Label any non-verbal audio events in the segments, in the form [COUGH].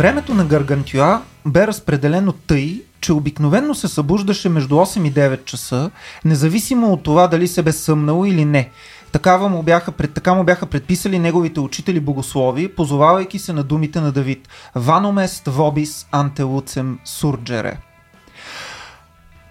Времето на Гаргантюа бе разпределено тъй, че обикновенно се събуждаше между 8 и 9 часа, независимо от това дали се бе съмнало или не. Такава му бяха, така му бяха предписали неговите учители богослови, позовавайки се на думите на Давид. Ваномест вобис антелуцем сурджере.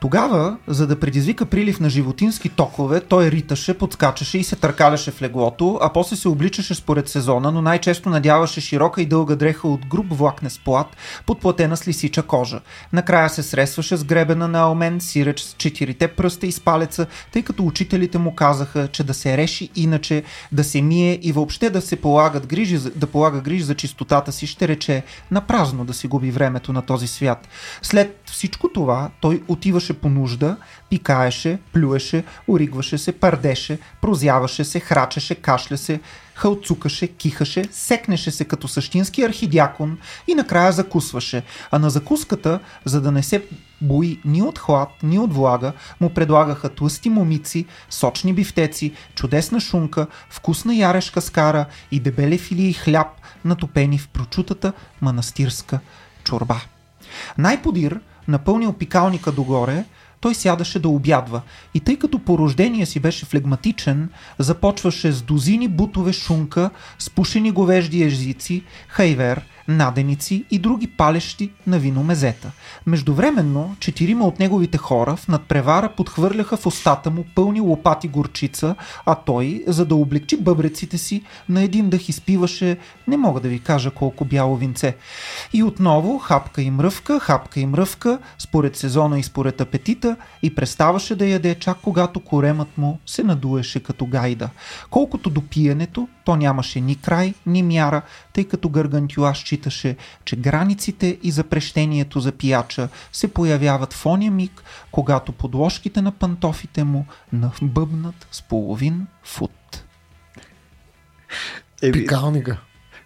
Тогава, за да предизвика прилив на животински токове, той риташе, подскачаше и се търкаляше в леглото, а после се обличаше според сезона, но най-често надяваше широка и дълга дреха от груб влакнес плат, подплатена с лисича кожа. Накрая се сресваше с гребена на Алмен, сиреч с четирите пръста и с палеца, тъй като учителите му казаха, че да се реши иначе, да се мие и въобще да се полагат грижи, да полага грижи за чистотата си, ще рече на празно да си губи времето на този свят. След всичко това, той отиваше по нужда, пикаеше, плюеше, оригваше се, пардеше, прозяваше се, храчеше, кашля се, хълцукаше, кихаше, секнеше се като същински архидякон и накрая закусваше. А на закуската, за да не се бои ни от хлад, ни от влага, му предлагаха тлъсти момици, сочни бифтеци, чудесна шунка, вкусна ярешка скара и дебеле филии хляб, натопени в прочутата манастирска чорба. Най-подир, напълнил пикалника догоре, той сядаше да обядва. И тъй като по рождение си беше флегматичен, започваше с дозини бутове шунка, спушени говежди езици, хайвер, наденици и други палещи на вино мезета. Междувременно, четирима от неговите хора в надпревара подхвърляха в устата му пълни лопати горчица, а той, за да облегчи бъбреците си, на един дъх изпиваше, не мога да ви кажа колко бяло винце. И отново хапка и мръвка, хапка и мръвка, според сезона и според апетита, и преставаше да яде чак когато коремът му се надуеше като гайда. Колкото до пиенето, то нямаше ни край, ни мяра, тъй като Гаргантюа считаше, че границите и запрещението за пияча се появяват в оня миг, когато подложките на пантофите му набъбнат с половин фут. Е, Пикалника.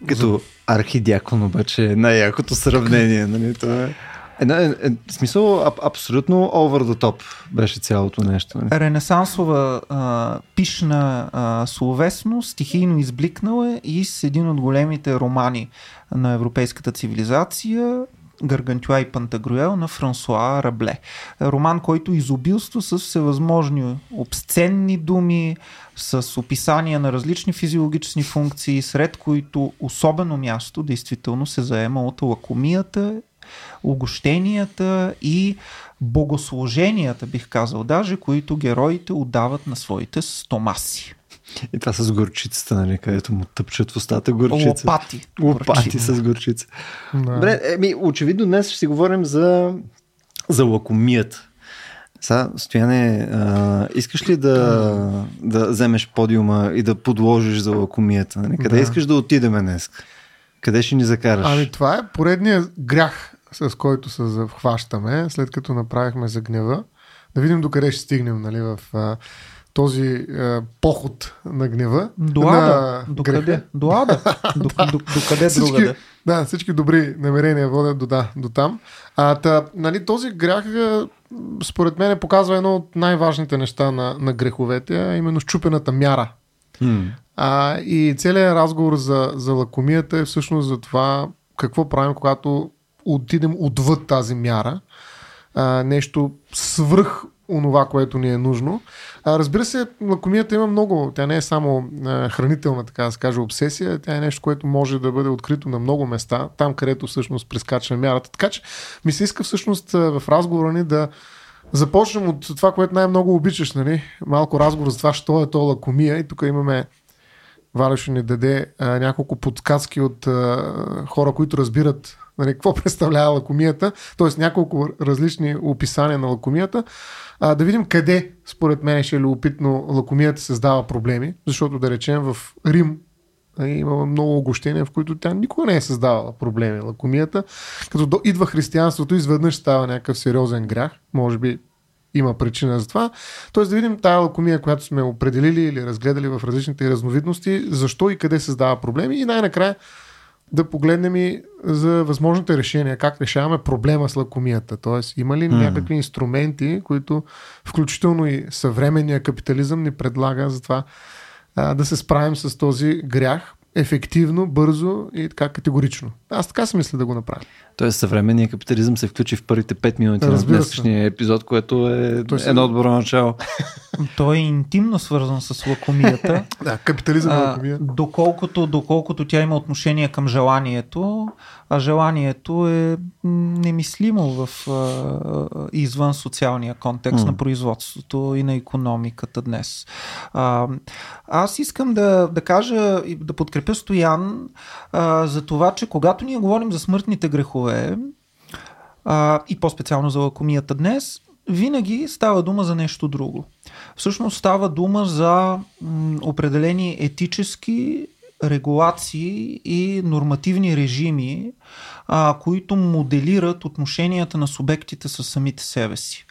като архидякон обаче е най-якото сравнение. Нали? Това е... Една, е, е, смисъл, аб, абсолютно over the top беше цялото нещо. Нали? Ренесансова а, пишна а, словесност, стихийно избликнала и с един от големите романи на европейската цивилизация Гаргантюа и Пантагруел на Франсуа Рабле. Роман, който изобилства с всевъзможни обсценни думи, с описания на различни физиологични функции, сред които особено място действително се заема от лакомията, угощенията и богослуженията, бих казал даже, които героите отдават на своите стомаси. И това с горчицата, нали, където му тъпчат в устата горчица. Лопати. Лопати с горчица. Да. Добре, еми, очевидно днес ще си говорим за, за лакомията. Сега, Стояне, а, искаш ли да, да вземеш подиума и да подложиш за лакомията? Нали? Къде Да. искаш да отидем днес? Къде ще ни закараш? Ами това е поредният грях, с който се захващаме, след като направихме за гнева. Да видим докъде ще стигнем нали, в а, този а, поход на гнева. До на ада. До греха. къде? До ада. [LAUGHS] До, до, до къде Всички, другаде? да, всички добри намерения водят до, да, до там. А, та, нали, този грях, според мен, показва едно от най-важните неща на, на греховете, а именно щупената мяра. М. А, и целият разговор за, за лакомията е всъщност за това какво правим, когато отидем отвъд тази мяра. А, нещо свръх онова, което ни е нужно. А, разбира се, лакомията има много. Тя не е само а, хранителна, така да се каже, обсесия. Тя е нещо, което може да бъде открито на много места, там където всъщност прескача мярата. Така че ми се иска всъщност в разговора ни да започнем от това, което най-много обичаш, нали? Малко разговор за това, що е то лакомия. И тук имаме Валя ще ни даде а, няколко подсказки от а, хора, които разбират нали, какво [LAUGHS] представлява лакомията, т.е. няколко различни описания на лакомията, а, да видим къде, според мен, ще е любопитно лакомията създава проблеми, защото да речем в Рим а, има много огощения, в които тя никога не е създавала проблеми. Лакомията, като до, идва християнството, изведнъж става някакъв сериозен грях, може би има причина за това. Тоест да видим тая лакомия, която сме определили или разгледали в различните разновидности, защо и къде създава проблеми и най-накрая да погледнем и за възможните решения, как решаваме проблема с лакомията. Тоест, има ли Мгм. някакви инструменти, които включително и съвременния капитализъм ни предлага за това а, да се справим с този грях. ефективно, бързо и така категорично. Аз така си мисля да го направя. Тоест съвременният капитализъм се включи в първите 5 минути Разбира на се. днешния епизод, което е Той едно добро начало. [LAUGHS] Той е интимно свързан с лакомията. [LAUGHS] Да, капитализъм е лакомия. доколкото, доколкото тя има отношение към желанието, а желанието е немислимо в а, извън социалния контекст М. на производството и на економиката днес. А, аз искам да, да кажа и да подкрепя Стоян а, за това, че когато ние говорим за смъртните грехове а, и по-специално за лакомията днес, винаги става дума за нещо друго. Всъщност става дума за м, определени етически регулации и нормативни режими, а, които моделират отношенията на субектите с самите себе си.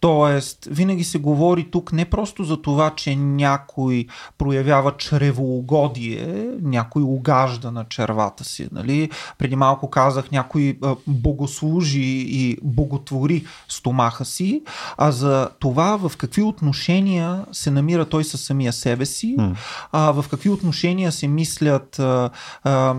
Тоест, винаги се говори тук не просто за това, че някой проявява чревоугодие, някой угажда на червата си. Нали? Преди малко казах, някой богослужи и боготвори стомаха си, а за това в какви отношения се намира той със самия себе си, а, в какви отношения се мислят а, а,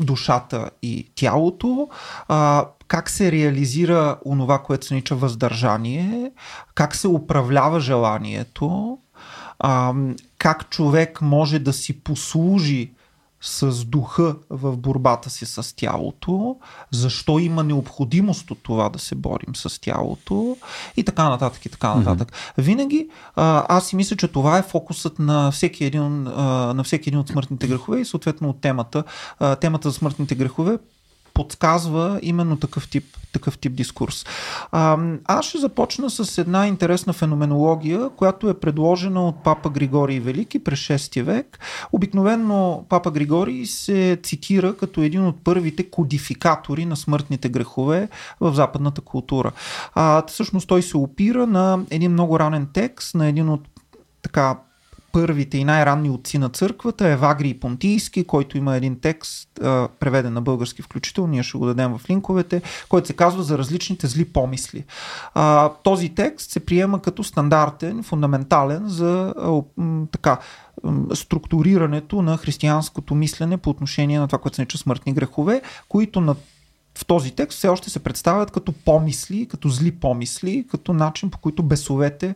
душата и тялото, а, как се реализира онова, което се нарича въздържание, как се управлява желанието, а, как човек може да си послужи с духа в борбата си с тялото, защо има необходимост от това да се борим с тялото и така нататък и така нататък. Mm-hmm. Винаги а, аз си мисля, че това е фокусът на всеки един, а, на всеки един от смъртните грехове и съответно от темата. А, темата за смъртните грехове подсказва именно такъв тип, такъв тип дискурс. А, аз ще започна с една интересна феноменология, която е предложена от папа Григорий Велики през 6 век. Обикновенно папа Григорий се цитира като един от първите кодификатори на смъртните грехове в западната култура. А, всъщност той се опира на един много ранен текст, на един от така първите и най-ранни отци на църквата, Евагрий Понтийски, който има един текст, преведен на български включително, ние ще го дадем в линковете, който се казва за различните зли помисли. Този текст се приема като стандартен, фундаментален за така структурирането на християнското мислене по отношение на това, което се нарича смъртни грехове, които на в този текст все още се представят като помисли, като зли помисли, като начин по който бесовете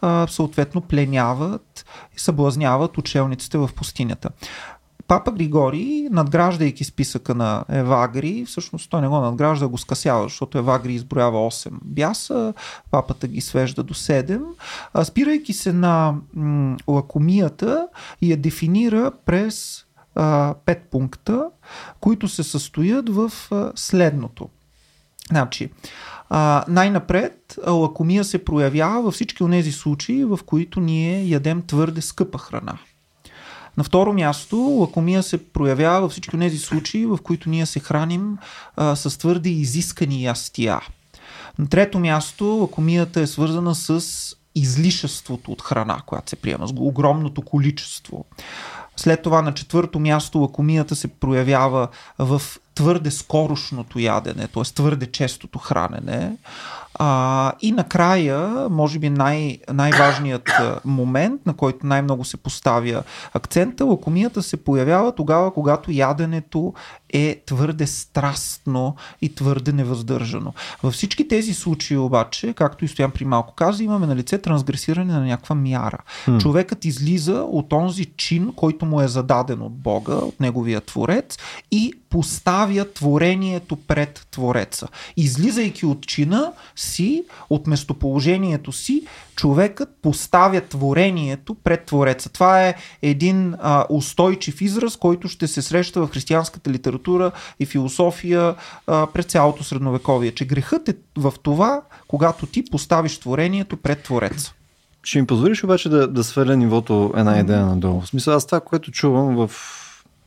а, съответно пленяват и съблазняват учелниците в пустинята. Папа Григорий, надграждайки списъка на Евагри, всъщност той не го надгражда, го скъсява, защото Евагри изброява 8 бяса, папата ги свежда до 7, а, спирайки се на лакомията и я дефинира през 5 пункта, които се състоят в следното. Значи, най-напред лакомия се проявява във всички от тези случаи, в които ние ядем твърде скъпа храна. На второ място, лакомия се проявява във всички от тези случаи, в които ние се храним а, с твърде изискани ястия. На трето място, лакомията е свързана с излишеството от храна, която се приема, с огромното количество. След това на четвърто място лакомията се проявява в твърде скорошното ядене, т.е. твърде честото хранене. А, и накрая, може би най- най-важният момент, на който най-много се поставя акцента, лакомията се появява тогава, когато яденето е твърде страстно и твърде невъздържано. Във всички тези случаи обаче, както и Стоян при малко каза, имаме на лице трансгресиране на някаква мяра. Hmm. Човекът излиза от онзи чин, който му е зададен от Бога, от неговия творец и поставя творението пред Твореца. Излизайки от чина си, от местоположението си, човекът поставя творението пред Твореца. Това е един а, устойчив израз, който ще се среща в християнската литература и философия а, през цялото средновековие. Че грехът е в това, когато ти поставиш творението пред Твореца. Ще ми позволиш обаче да, да сваля нивото една идея надолу. В смисъл, аз това, което чувам в,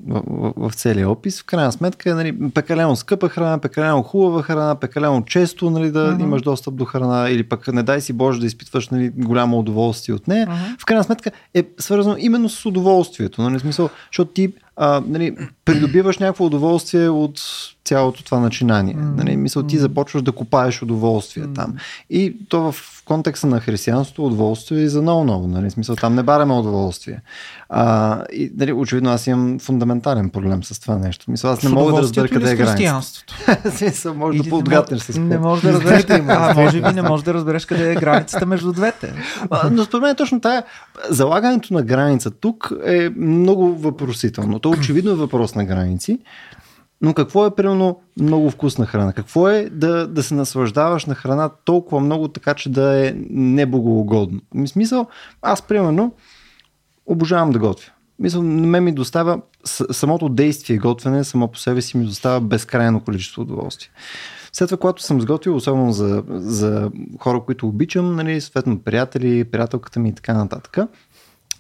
в, в, в целия опис, в крайна сметка е нали, пекалено скъпа храна, пекалено хубава храна, пекалено често нали, да Мгм. имаш достъп до храна или пък не дай си Боже да изпитваш нали, голямо удоволствие от нея. Мгм. В крайна сметка е свързано именно с удоволствието. Нали, смисъл, защото ти а, нали, придобиваш някакво удоволствие от цялото това начинание. Нали, мисъл, ти започваш да копаеш удоволствие там. И то в контекста на християнството удоволствие е за много-много. Нали, смисъл, там не бараме удоволствие. А, и, нали, очевидно аз имам фундаментален проблем с това нещо. Мисъл, аз не мога да разбера къде е с границата. [LAUGHS] Смисъл, може да Или поотгатнеш с Не можеш да [LAUGHS] разбереш. а, може би не можеш да разбереш къде е границата между двете. [LAUGHS] Но според мен точно тая, залагането на граница тук е много въпросително. То очевидно е въпрос на граници, но какво е примерно много вкусна храна? Какво е да, да се наслаждаваш на храна толкова много така, че да е неблагоугодно? В смисъл, аз примерно обожавам да готвя. Мисля, на мен ми доставя самото действие готвене, само по себе си ми доставя безкрайно количество удоволствие. След това, когато съм сготвил, особено за, за хора, които обичам, нали, съответно приятели, приятелката ми и така нататък,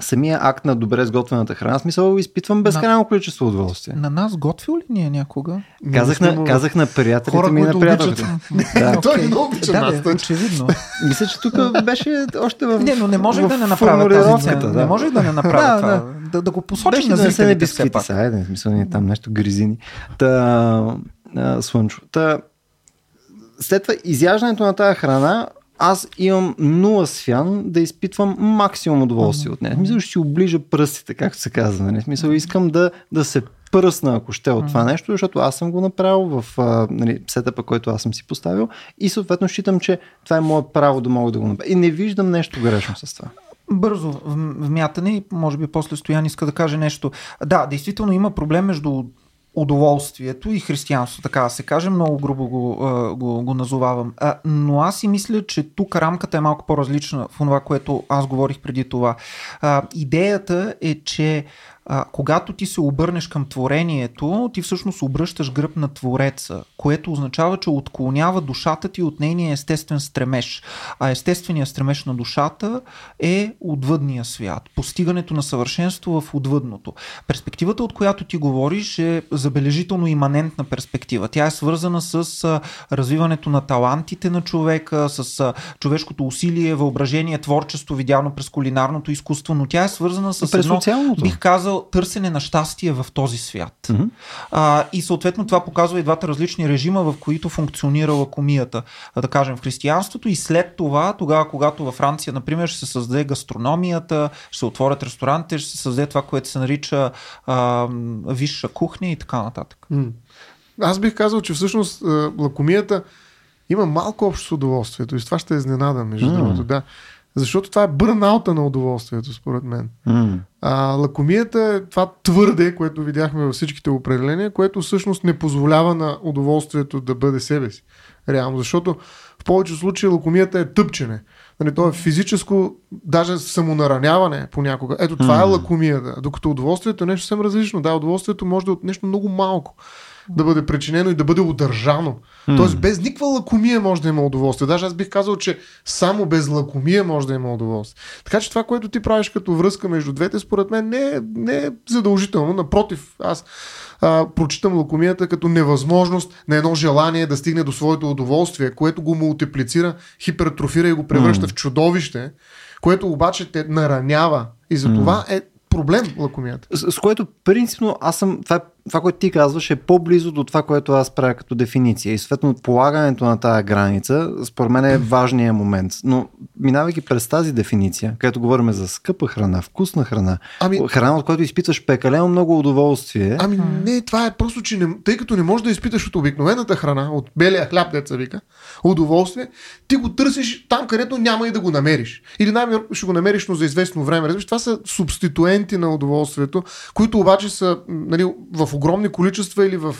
самия акт на добре сготвената храна, смисъл, изпитвам безкрайно количество удоволствие. На нас готвил ли е някога? Казах на, казах на приятелите Хора, ми и на които приятелката. [LAUGHS] Да. Той не обича да, нас. очевидно. [LAUGHS] Мисля, че тук беше още в Не, но не можех в да не направя тази да. Не можех да не направя Да, това. Да, да го посочим Беше на да не се не бисквити са, айде, в смисъл ни там нещо гризини. Та, а, слънчо. Та, след това изяждането на тази храна, аз имам нула свян да изпитвам максимум удоволствие от нея. Смисъл ще си оближа пръстите, както се казва. Нали? В смисъл искам да, да се пръсна, ако ще от това нещо, защото аз съм го направил в а, нали, сетъпа, който аз съм си поставил и съответно считам, че това е мое право да мога да го направя. И не виждам нещо грешно с това. Бързо вмятане и може би после Стоян иска да каже нещо. Да, действително има проблем между удоволствието и християнство, така да се каже, много грубо го, го, го назовавам. Но аз си мисля, че тук рамката е малко по-различна в това, което аз говорих преди това. Идеята е, че а, когато ти се обърнеш към творението, ти всъщност обръщаш гръб на Твореца, което означава, че отклонява душата ти от нейния естествен стремеж. А естественият стремеж на душата е отвъдния свят, постигането на съвършенство в отвъдното. Перспективата, от която ти говориш, е забележително иманентна перспектива. Тя е свързана с развиването на талантите на човека, с човешкото усилие, въображение, творчество, видяно през кулинарното изкуство, но тя е свързана с През едно, бих казал, търсене на щастие в този свят. Мгм. А, и съответно това показва и двата различни режима, в които функционира лакомията. А, да кажем в християнството и след това, тогава когато във Франция, например, ще се създаде гастрономията, ще се отворят ресторантите, ще се създаде това, което се нарича а, висша кухня и така нататък. М. Аз бих казал, че всъщност лакомията има малко общо с удоволствието и с това ще е изненада, между М. другото, да. Защото това е бърнаута на удоволствието, според мен. М. А, лакомията е това твърде, което видяхме във всичките определения, което всъщност не позволява на удоволствието да бъде себе си. Реално, защото в повечето случаи лакомията е тъпчене. Нали, то е физическо, даже самонараняване понякога. Ето това е М. лакомията. Докато удоволствието е нещо съвсем различно. Да, удоволствието може да е от нещо много малко да бъде причинено и да бъде удържано. Тоест без никаква лакомия може да има удоволствие. Даже аз бих казал, че само без лакомия може да има удоволствие. Така че това, което ти правиш като връзка между двете, според мен не е, не е задължително. Напротив, аз а, прочитам лакомията като невъзможност на едно желание да стигне до своето удоволствие, което го мултиплицира, хипертрофира и го превръща в чудовище, което обаче те наранява. И за това е проблем лакомията. С, с което принципно аз съм, това, това, което ти казваш е по-близо до това, което аз правя като дефиниция. И съответно полагането на тази граница, според мен е важният момент. Но минавайки през тази дефиниция, където говорим за скъпа храна, вкусна храна, Ами- храна, от която изпитваш пекалено много удоволствие, Ами не, това е просто, че не, тъй като не можеш да изпиташ от обикновената храна, от белия хляб, деца вика, удоволствие, ти го търсиш там, където няма и да го намериш. Или най-вероятно ще го намериш, но за известно време. Разбираш, това са субституенти на удоволствието, които обаче са нали, в огромни количества или в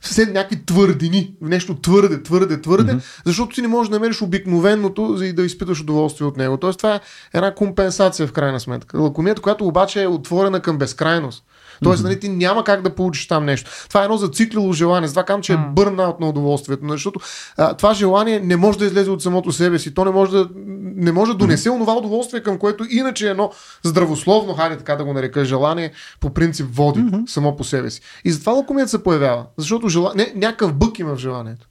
все някакви твърдини. Нещо твърде, твърде, твърде, mm-hmm. защото ти не можеш да намериш обикновеното, и да изпиташ удоволствие от него. Тоест това е една компенсация в крайна сметка. Лакомията, която обаче е отворена към безкрайност. Тоест, mm-hmm. нали, ти няма как да получиш там нещо. Това е едно зациклило желание. Затова казвам, че е бърнаут на удоволствието. Защото а, това желание не може да излезе от самото себе си. То не може да, не може да донесе mm-hmm. онова удоволствие, към което иначе едно здравословно, хайде така да го нарека, желание по принцип води mm-hmm. само по себе си. И затова лакомията се появява. Защото жела... не, някакъв бък има в желанието.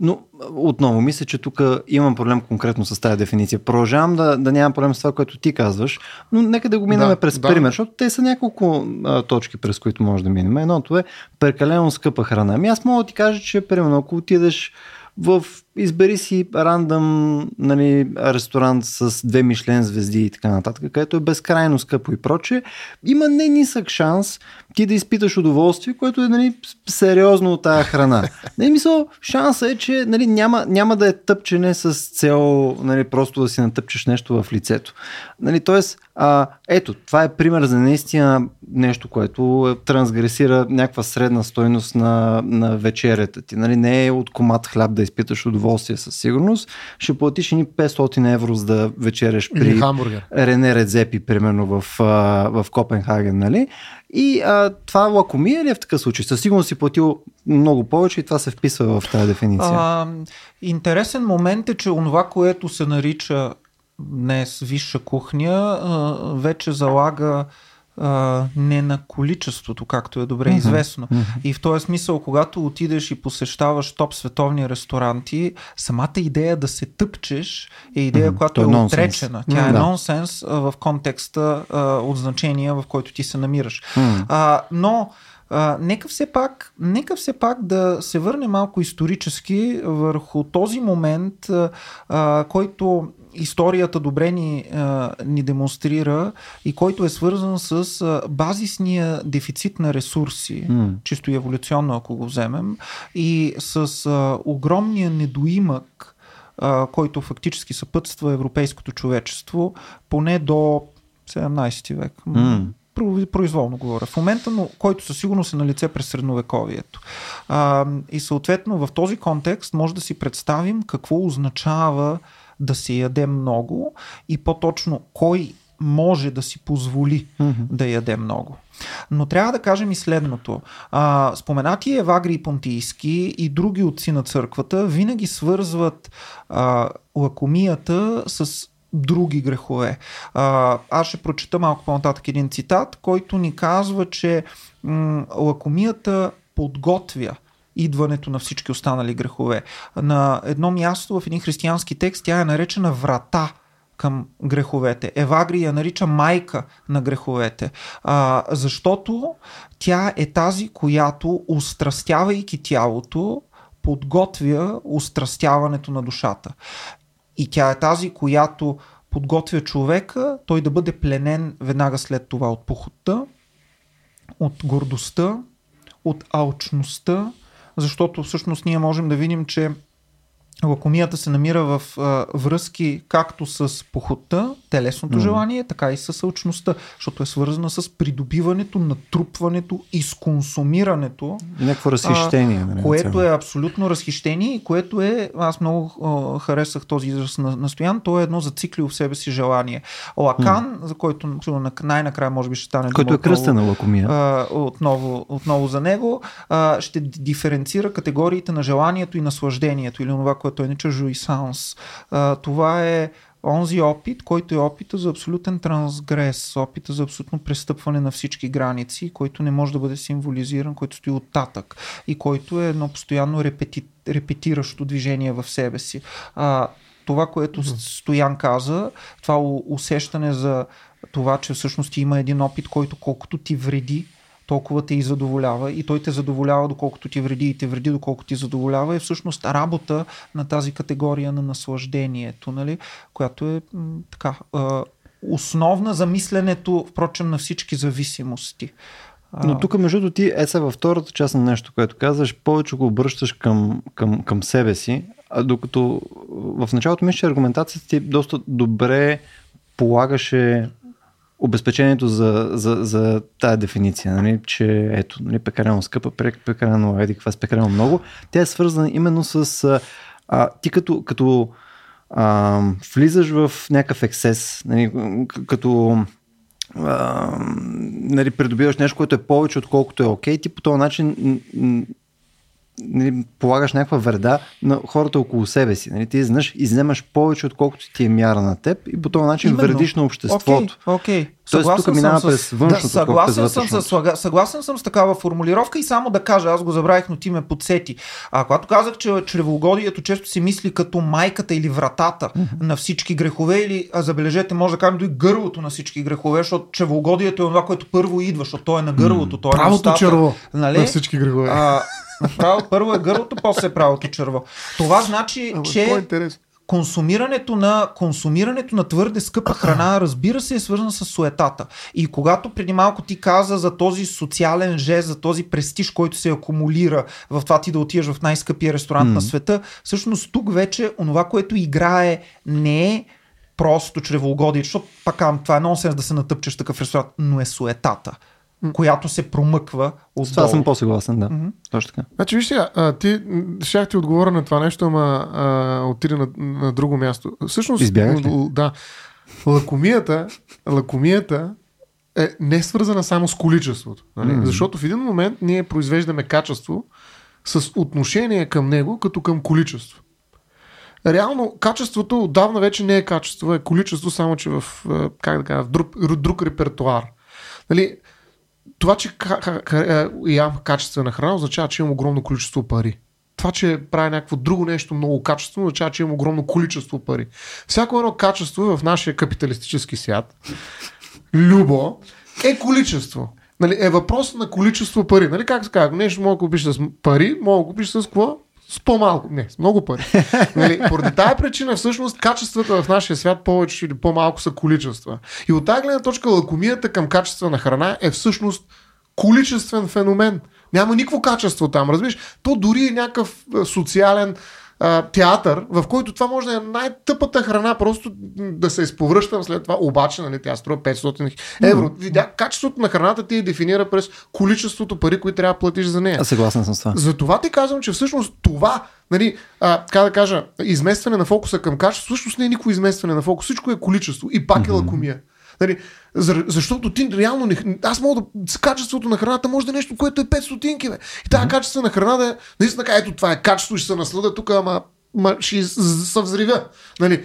Но отново, мисля, че тук имам проблем конкретно с тази дефиниция. Продължавам да, да нямам проблем с това, което ти казваш, но нека да го минем Да, през да. пример, защото те са няколко а, точки, през които може да минем. Едното е прекалено скъпа храна. Ами аз мога да ти кажа, че примерно ако отидеш в избери си рандъм нали, ресторант с две Мишлен звезди и така нататък, където е безкрайно скъпо и проче, има не нисък шанс ти да изпиташ удоволствие, което е нали, сериозно от тази храна. [LAUGHS] Нали, мисъл, шанса е, че нали, няма, няма да е тъпчене с цел нали, просто да си натъпчеш нещо в лицето. Нали, тоест, а, ето, това е пример за наистина нещо, което е- трансгресира някаква средна стойност на, на вечерята ти. Нали, не е от комат хляб да изпиташ удоволствие със сигурност. Ще платиш ни 500 евро за да вечеряш при хамбургер. Рене Редзепи, примерно в, в Копенхаген, нали? И а, това лакомия ли е в такъв случай? Със сигурност си платил много повече и това се вписва в тази дефиниция. А, интересен момент е, че онова, което се нарича днес висша кухня, вече залага а, не на количеството, както е добре известно. И в този смисъл, когато отидеш и посещаваш топ световни ресторанти, самата идея да се тъпчеш е идея, Мгм. която То е е отречена. Тя е Да. нонсенс а, в контекста а, от значения, в който ти се намираш. М. А, но а, нека, все пак, нека все пак да се върне малко исторически върху този момент, а, който историята добре ни, а, ни демонстрира и който е свързан с а, базисния дефицит на ресурси, М. чисто еволюционно, ако го вземем, и с а, огромния недоимък, а, който фактически съпътства европейското човечество, поне до 17 век. М. Про- Произволно говоря. В момента, но, който със сигурност е на лице през средновековието. А, и съответно в този контекст може да си представим какво означава да се яде много и по-точно кой може да си позволи Мгм. да яде много. Но трябва да кажем и следното. А, споменати Евагрий Понтийски и други отци на църквата винаги свързват а, лакомията с други грехове. А, аз ще прочета малко по-нататък един цитат, който ни казва, че м- лакомията подготвя идването на всички останали грехове. На едно място в един християнски текст тя е наречена врата към греховете. Евагрий я нарича майка на греховете, а, защото тя е тази, която, устрастявайки тялото, подготвя устрастяването на душата. И тя е тази, която подготвя човека той да бъде пленен веднага след това от похота, от гордостта, от алчността, защото всъщност ние можем да видим, че лакомията се намира в а, връзки както с похота, телесното Мгм. желание, така и с алчността, защото е свързана с придобиването, натрупването, изконсумирането Някакво разхищение. нали, което е абсолютно разхищение и което е, аз много а, харесах този израз на, на Стоян, то е едно зациклило в себе си желание. Лакан, за който на- най-накрая може би ще стане Който е кръста на лакомия. а, отново, отново за него, а, ще ди- диференцира категориите на желанието и наслаждението или това, което той нарича жуисанс. Това е онзи опит, който е опита за абсолютен трансгрес, опита за абсолютно престъпване на всички граници, който не може да бъде символизиран, който стои оттатък и който е едно постоянно репети, репетиращо движение в себе си. А, това, което Стоян каза, това усещане за това, че всъщност има един опит, който колкото ти вреди, толкова те и задоволява и той те задоволява доколкото ти вреди и те вреди доколкото ти задоволява е всъщност работа на тази категория на наслаждението, нали? която е м, така основна за мисленето, впрочем, на всички зависимости. Но тук, между ти е сега във втората част на нещо, което казваш, повече го обръщаш към, към, към себе си, а докато в началото мисля, че аргументацията ти доста добре полагаше обезпечението за, за, за тая дефиниция, нали, че ето, нали, пекарено скъпа, прек- пекарено еди, каква с пекарено много. Тя е свързана именно с а, ти като, като а, влизаш в някакъв ексес, нали, като а, нали, придобиваш нещо, което е повече, отколкото е окей, ти по този начин нали, полагаш някаква вреда на хората около себе си. Нали? Ти изведнъж изземаш повече, отколкото ти е мяра на теб и по този начин Именно. вредиш на обществото. Окей, окей. Съгласен тук минава с- през външното, да, съгласен, съм с, съгласен съм с такава формулировка и само да кажа, аз го забравих, но ти ме подсети. А когато казах, че чревоугодието често се мисли като майката или вратата на всички грехове, или а, забележете, може да кажем дори гърлото на всички грехове, защото чревоугодието е това, което първо идва, защото то е на гърлото, то е на Правото устата. черво Нали? на всички грехове. А, направо, първо е гърлото, после е правото черво. Това значи, че по-интересно. Консумирането на, консумирането на твърде скъпа храна, [COUGHS] разбира се, е свързано с суетата. И когато преди малко ти каза за този социален жест, за този престиж, който се акумулира в това ти да отидеш в най-скъпия ресторант mm. на света, всъщност тук вече онова, което играе, не е просто чревоугодие, защото пак това е нонсенс да се натъпчеш такъв ресторант, но е суетата, която се промъква от това съм по-съгласен, да. Точно така. Значи, виж сега, а, ти, щях ти отговоря на това нещо, ама а, отиде на, на друго място. Всъщност, Избягах ли? л- да, лакомията, лакомията е не свързана само с количеството. Нали? Мгм. Защото в един момент ние произвеждаме качество с отношение към него, като към количество. Реално, качеството отдавна вече не е качество, е количество, само че в, е, как да кажа, в друг, друг репертуар. Нали, това, че е, ям качествена храна, означава, че имам огромно количество пари. Това, че правя някакво друго нещо много качествено, означава, че имам огромно количество пари. Всяко едно качество в нашия капиталистически свят, любо, е количество. Нали, е въпрос на количество пари. Нали, как се казва, нещо мога да купиш с пари, мога да купиш с какво? С по-малко. Не, с много пари. [LAUGHS] Нали, поради тази причина, всъщност, качествата в нашия свят повече или по-малко са количества. И от тази гледна точка, лакомията към качествена храна е всъщност количествен феномен. Няма никакво качество там, разбираш? То дори е някакъв а, социален а, театър, в който това може да е най-тъпата храна, просто да се изповръщам след това, обаче нали, тя струва 500 евро. Видя, качеството на храната ти е дефинира през количеството пари, които трябва да платиш за нея. Аз съгласен съм с това. Затова ти казвам, че всъщност това, нали, а, как да кажа, изместване на фокуса към качество, всъщност не е никакво изместване на фокус, всичко е количество и пак е лакомия. Нали, за- защото ти реално не, аз мога да, качеството на храната може да е нещо, което е 5 стотинки, бе. И тази качествена храна да е, наистина, ето това е качество, ще се наслада тук, ама, ама ще се взривя. Нали.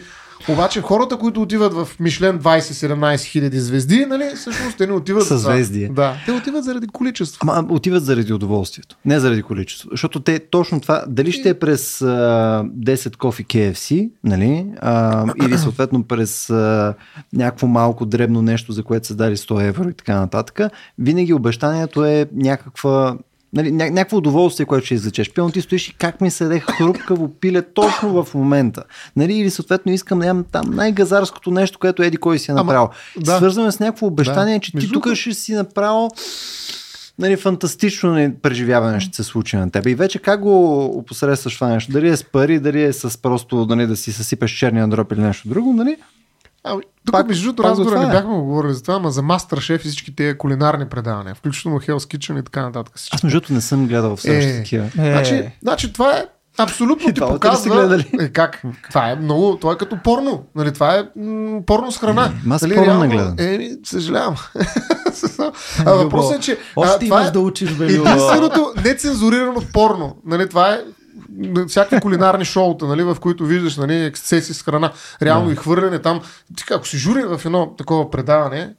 Обаче хората, които отиват в Мишлен 20-17 хиляди звезди, нали, всъщност те не отиват за звезди. Да, те отиват заради количество. Ама отиват заради удоволствието, не заради количество. Защото те точно това, дали ще е през а, 10 кофи KFC, нали, а, или съответно през а, някакво малко дребно нещо, за което са дали 100 евро и така нататък, винаги обещанието е някаква Нали, ня- някакво удоволствие, което ще извлечеш. Пълно ти стоиш и как ми се даде хрупкаво пиле точно в момента. Нали, или съответно искам да ям там най-газарското нещо, което еди кой си е Ама, направил. да. Свързваме с някакво обещание, Да. че ти Между тук ще си направил нали, фантастично преживяване ще се случи на теб. И вече как го опосредстваш това нещо? Дали е с пари, дали е с просто нали, да си съсипеш черния дроп или нещо друго, нали? Ами, тук Пак- между другото разговора го не е. бяхме го говорили за това, ама за Мастер Шеф и всички тези кулинарни предавания, включително Hell's Kitchen и така нататък. Всички. Аз между другото не съм гледал все още Е. такива. Е, Значи, значи това е абсолютно [LAUGHS] И ти показва... гледали? Е, как? Това е много... Това е като порно. Нали, това е м- порно с храна. ма аз нали, порно не гледам. Е, съжалявам. [LAUGHS] а, въпросът е, че... а, Още това имаш е да учиш, бе, единственото нецензурирано порно. Нали, това е всякакви кулинарни шоута, нали, в които виждаш нали, ексцеси с храна, реално и хвърляне там. Ти, ако си жури в едно такова предаване,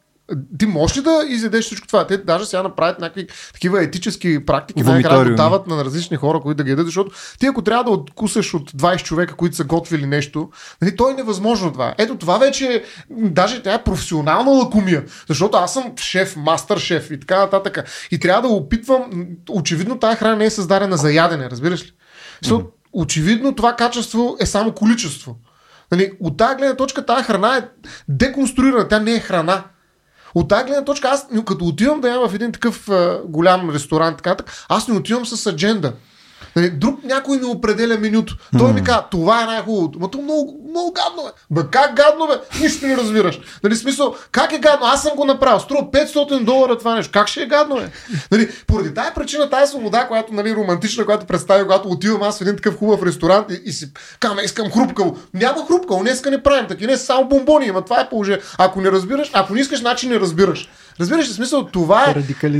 ти можеш ли да изядеш всичко това? Те даже сега направят някакви такива етически практики, най-накрая го дават на различни хора, които да ги ядат, защото ти ако трябва да откусаш от 20 човека, които са готвили нещо, нали, то е невъзможно това. Ето това вече даже тя е професионална лакомия, защото аз съм шеф, мастър шеф и така нататък. И трябва да опитвам, очевидно тази храна не е създадена за ядене, разбираш ли? Защото очевидно това качество е само количество. Нали, от тази гледна точка тази храна е деконструирана, тя не е храна. От тази гледна точка, аз като отивам да ям в един такъв а, голям ресторант, така, аз не отивам с адженда. Нали, Друг някой ми определя менюто. Той ми казва, това е най-хубавото. Ма то много, много гадно е. Бе, как гадно бе? Нищо не разбираш. Нали, смисъл, как е гадно? Аз съм го направил. Струва 500 долара това нещо. Как ще е гадно е? Нали, поради тази причина, тази свобода, която нали, романтична, която представя, когато отивам аз в един такъв хубав ресторант и, и си каме, искам хрупкаво. Няма хрупкаво, днеска не правим такива, не само бомбони, ама това е положение. Ако не разбираш, ако не искаш, значи не разбираш. Разбираш ли смисъл, това е,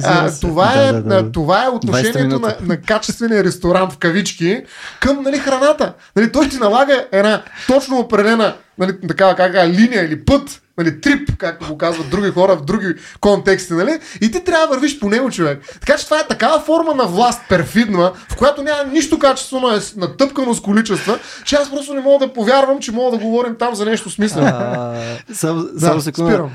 а, това, е, Да, да, да. това е 20 отношението на, на качествения ресторант в кавички към нали, храната. Нали, той ти налага една точно определена нали, такава как, кажа, линия или път, нали, трип, както го казват други хора в други контексти, нали? И ти трябва да вървиш по него, човек. Така че това е такава форма на власт, перфидна, в която няма нищо качествено, е натъпкано с количества, че аз просто не мога да повярвам, че мога да говорим там за нещо смислено. Само секунда.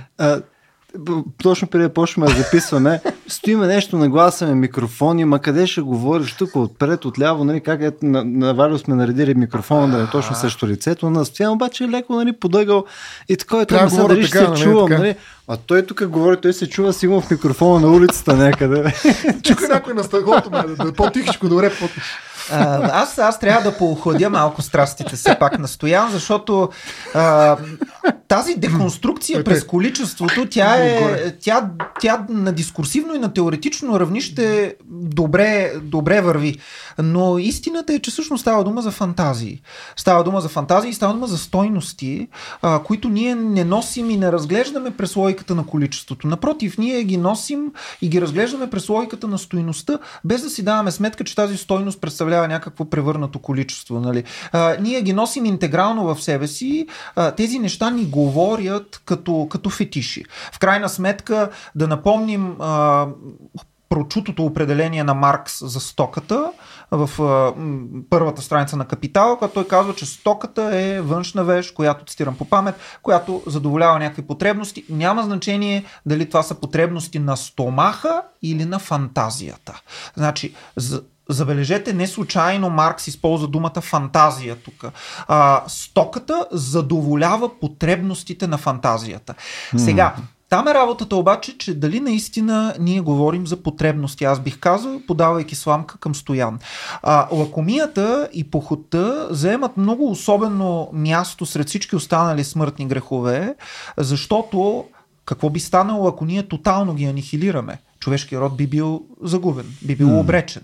Точно преди да почнем да записваме, [LAUGHS] стоиме нещо, нагласяме микрофони, ма къде ще говориш тук отпред, отляво, нали, как е, на, на Валио сме наредили микрофона да е точно срещу лицето, на Стоян обаче е леко нали, подъгал и така е Трябва да дали ще се нали, чувам, така. нали, а той тук говори, той се чува сигурно в микрофона на улицата някъде. [LAUGHS] Чука някой на стъклото, бе, да, да е по-тихичко, добре, по А, аз, аз трябва да поохладя малко страстите все пак на Стоян, защото а, тази деконструкция през количеството, тя е тя, тя на дискурсивно и на теоретично равнище добре, добре върви. Но истината е, че всъщност става дума за фантазии. Става дума за фантазии, става дума за стойности, а, които ние не носим и не разглеждаме през логиката на количеството. Напротив, ние ги носим и ги разглеждаме през логиката на стойността, без да си даваме сметка, че тази стойност представлява някакво превърнато количество. Нали? А, ние ги носим интегрално в себе си. А, тези неща ни говорят като, като фетиши. В крайна сметка, да напомним а, прочутото определение на Маркс за стоката в а, първата страница на Капитала, когато той казва, че стоката е външна вещ, която цитирам по памет, която задоволява някакви потребности. Няма значение дали това са потребности на стомаха или на фантазията. Значи, за, Забележете, не случайно Маркс използва думата фантазия тук. А, стоката задоволява потребностите на фантазията. Сега, там е работата обаче, че дали наистина ние говорим за потребности. Аз бих казал, подавайки сламка към Стоян. А, лакомията и похота заемат много особено място сред всички останали смъртни грехове, защото какво би станало, ако ние тотално ги анихилираме? Човешкият род би бил загубен, би бил обречен.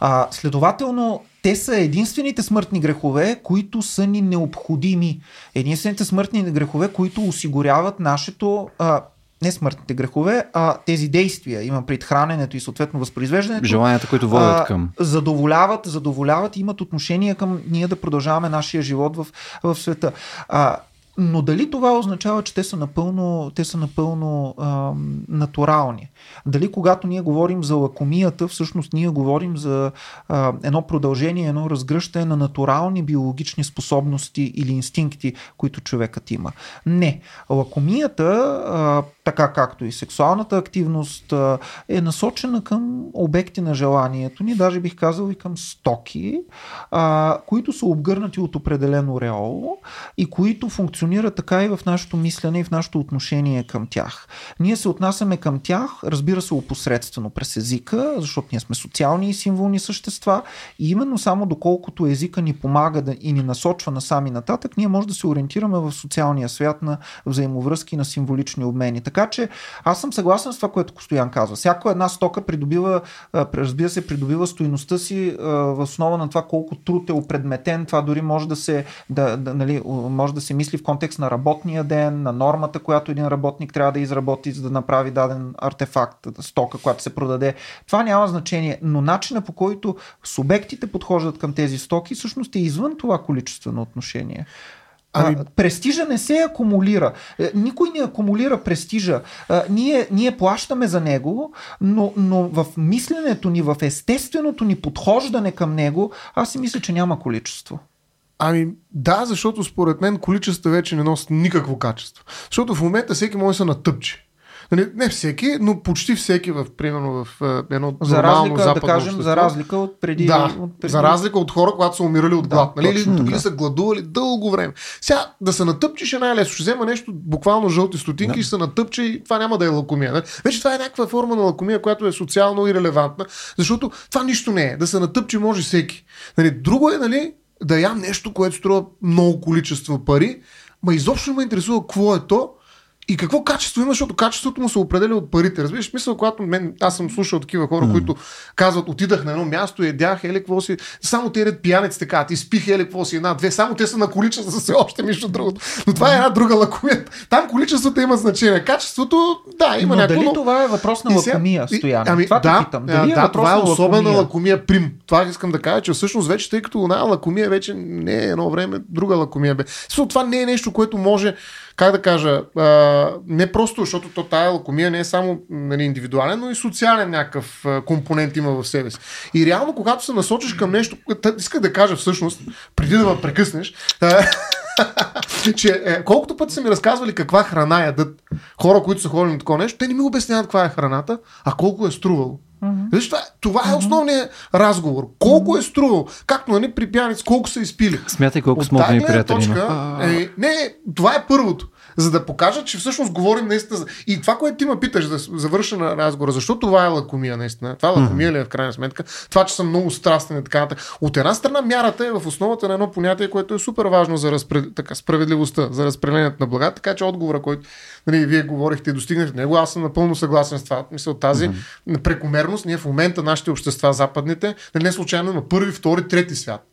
А, следователно, те са единствените смъртни грехове, които са ни необходими. Единствените смъртни грехове, които осигуряват нашето. А, не смъртните грехове, а тези действия, имам пред храненето и съответно възпроизвеждането. Желанията, които водят към. Задоволяват, задоволяват и имат отношение към ние да продължаваме нашия живот в, в света. А, но дали това означава, че те са напълно, те са напълно ам, натурални? Дали когато ние говорим за лакомията, всъщност ние говорим за а, едно продължение, едно разгръщане на натурални биологични способности или инстинкти, които човекът има? Не. Лакомията, а, така както и сексуалната активност, е насочена към обекти на желанието ни, даже бих казал и към стоки, а, които са обгърнати от определено реол и които функционират така и в нашето мислене и в нашето отношение към тях. Ние се отнасяме към тях, разбира се, опосредствено през езика, защото ние сме социални и символни същества и именно само доколкото езика ни помага да, и ни насочва насами нататък, ние може да се ориентираме в социалния свят на взаимовръзки, на символични обмени. Така че аз съм съгласен с това, което Костоян казва. Всяка една стока придобива, разбира се, придобива стоиността си в основа на това колко труд е опредметен. Това дори може да се, да, да, нали, може да се мисли в контекст на работния ден, на нормата, която един работник трябва да изработи, за да направи даден артефакт, стока, която се продаде. Това няма значение, но начина по който субектите подхождат към тези стоки, всъщност е извън това количествено отношение. Ами- А, престижа не се акумулира. Е, Никой не акумулира престижа. А, ние, ние плащаме за него, но, но в мисленето ни, в естественото ни подхождане към него, аз си мисля, че няма количество. Ами да, защото според мен количества вече не носят никакво качество. Защото в момента всеки може да се натъпче. Нали, не всеки, но почти всеки в, примерно в едно За разлика, да западно кажем, общество. за разлика от преди. Да, от преди... за разлика от хора, когато са умирали от глад. нали? Или, или са гладували дълго време. Сега да се натъпчеш е най-лесно. Ще взема нещо, буквално жълти стотинки, да. ще се натъпче и това няма да е лакомия. Не? Вече това е някаква форма на лакомия, която е социално ирелевантна, защото това нищо не е. Да се натъпче може всеки. Нали, друго е, нали, да ям нещо, което струва много количество пари, ма изобщо не ме интересува какво е то И какво качество има, защото качеството му се определя от парите. Разбираш, смисъл, когато мен, аз съм слушал такива хора, mm. които казват, отидах на едно място, едях, еле, какво си. Само те ред пияници така, ти спих, еле, какво си, една, две. Само те са на количество, за все още нищо другото. Но това е една друга лакомия. Там количеството има значение. Качеството, да, има но някакво. дали но... това е въпрос на лакомия, Стоян? Ами, това да, питам. Дали да, е това е на особена лакомия? лакомия прим. Това искам да кажа, че всъщност вече, тъй като една лакомия вече не е едно време, друга лакомия бе. Също това не е нещо, което може, как да кажа, а, не просто, защото то тая лакомия не е само нали, индивидуален, но и социален някакъв компонент има в себе си. И реално, когато се насочиш към нещо, исках да кажа всъщност, преди да ме прекъснеш, [LAUGHS] че е, колкото пъти са ми разказвали каква храна ядат хора, които са ходили на такова нещо, те не ми обясняват каква е храната, а колко е струвало. Mm-hmm. Това, това е основният разговор. Колко е струвало? Както нали, при пияници, колко са изпили. Смятай колко гледна приятели има. точка, е, не, това е първото. За да покажа, че всъщност говорим наистина. за- И това, което ти ме питаш, да завърша на разговора, защо това е лакомия наистина? Това лакомия ли е в крайна сметка? Това, че съм много страстен и така нататък. От една страна, мярата е в основата на едно понятие, което е супер важно за разпред... така, справедливостта, за разпределението на блага. Така че отговора, който нали, вие говорихте и достигнахте до него, аз съм напълно съгласен с това. Мисля, тази mm-hmm. прекомерност, ние в момента нашите общества, западните, нали, не случайно има първи, втори, трети свят.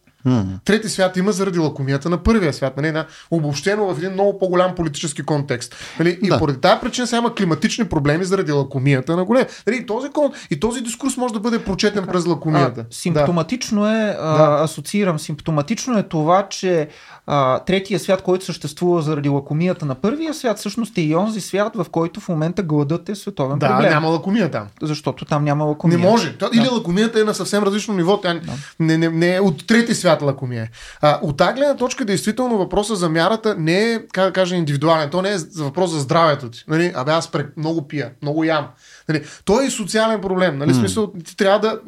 Трети свят има заради лакомията на първия свят, нали, на обобщено в един много по-голям политически контекст. Нали, и Да. поради тази причина сега има климатични проблеми заради лакомията на голем. Нали, и, този, кон- и този дискурс може да бъде прочетен през лакомията. А, симптоматично е, а, асоциирам, симптоматично е това, че а, третия свят, който съществува заради лакомията на първия свят, всъщност е и онзи свят, в който в момента гладът е световен Да, да проблем. няма лакомия там. Защото там няма лакомия. Не може. Или лакомията е на съвсем различно ниво. Тя не, не, не е от трети свят лакомия. А, от тази гледна точка, действително, въпроса за мярата не е, как да кажа, индивидуален. То не е въпрос за здравето ти. Нали? Абе, аз пре, много пия, много ям. Нали? Той е и социален проблем. Нали? Mm. Смисъл, ти трябва да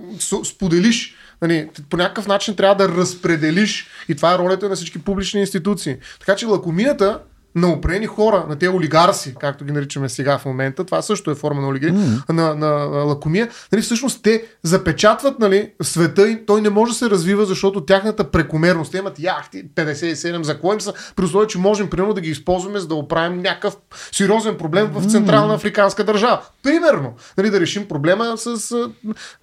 споделиш Нали, по някакъв начин трябва да разпределиш и това е ролята на всички публични институции. Така че лакомията на определени хора, на тези олигарси, както ги наричаме сега в момента, това също е форма на олигария, mm. на, на, на лакомия, нали, всъщност те запечатват нали, света и той не може да се развива, защото тяхната прекомерност, те имат яхти 57, за кое им са, при условие, че можем примерно да ги използваме, за да оправим някакъв сериозен проблем в Централна африканска държава. Примерно, нали, да решим проблема с а,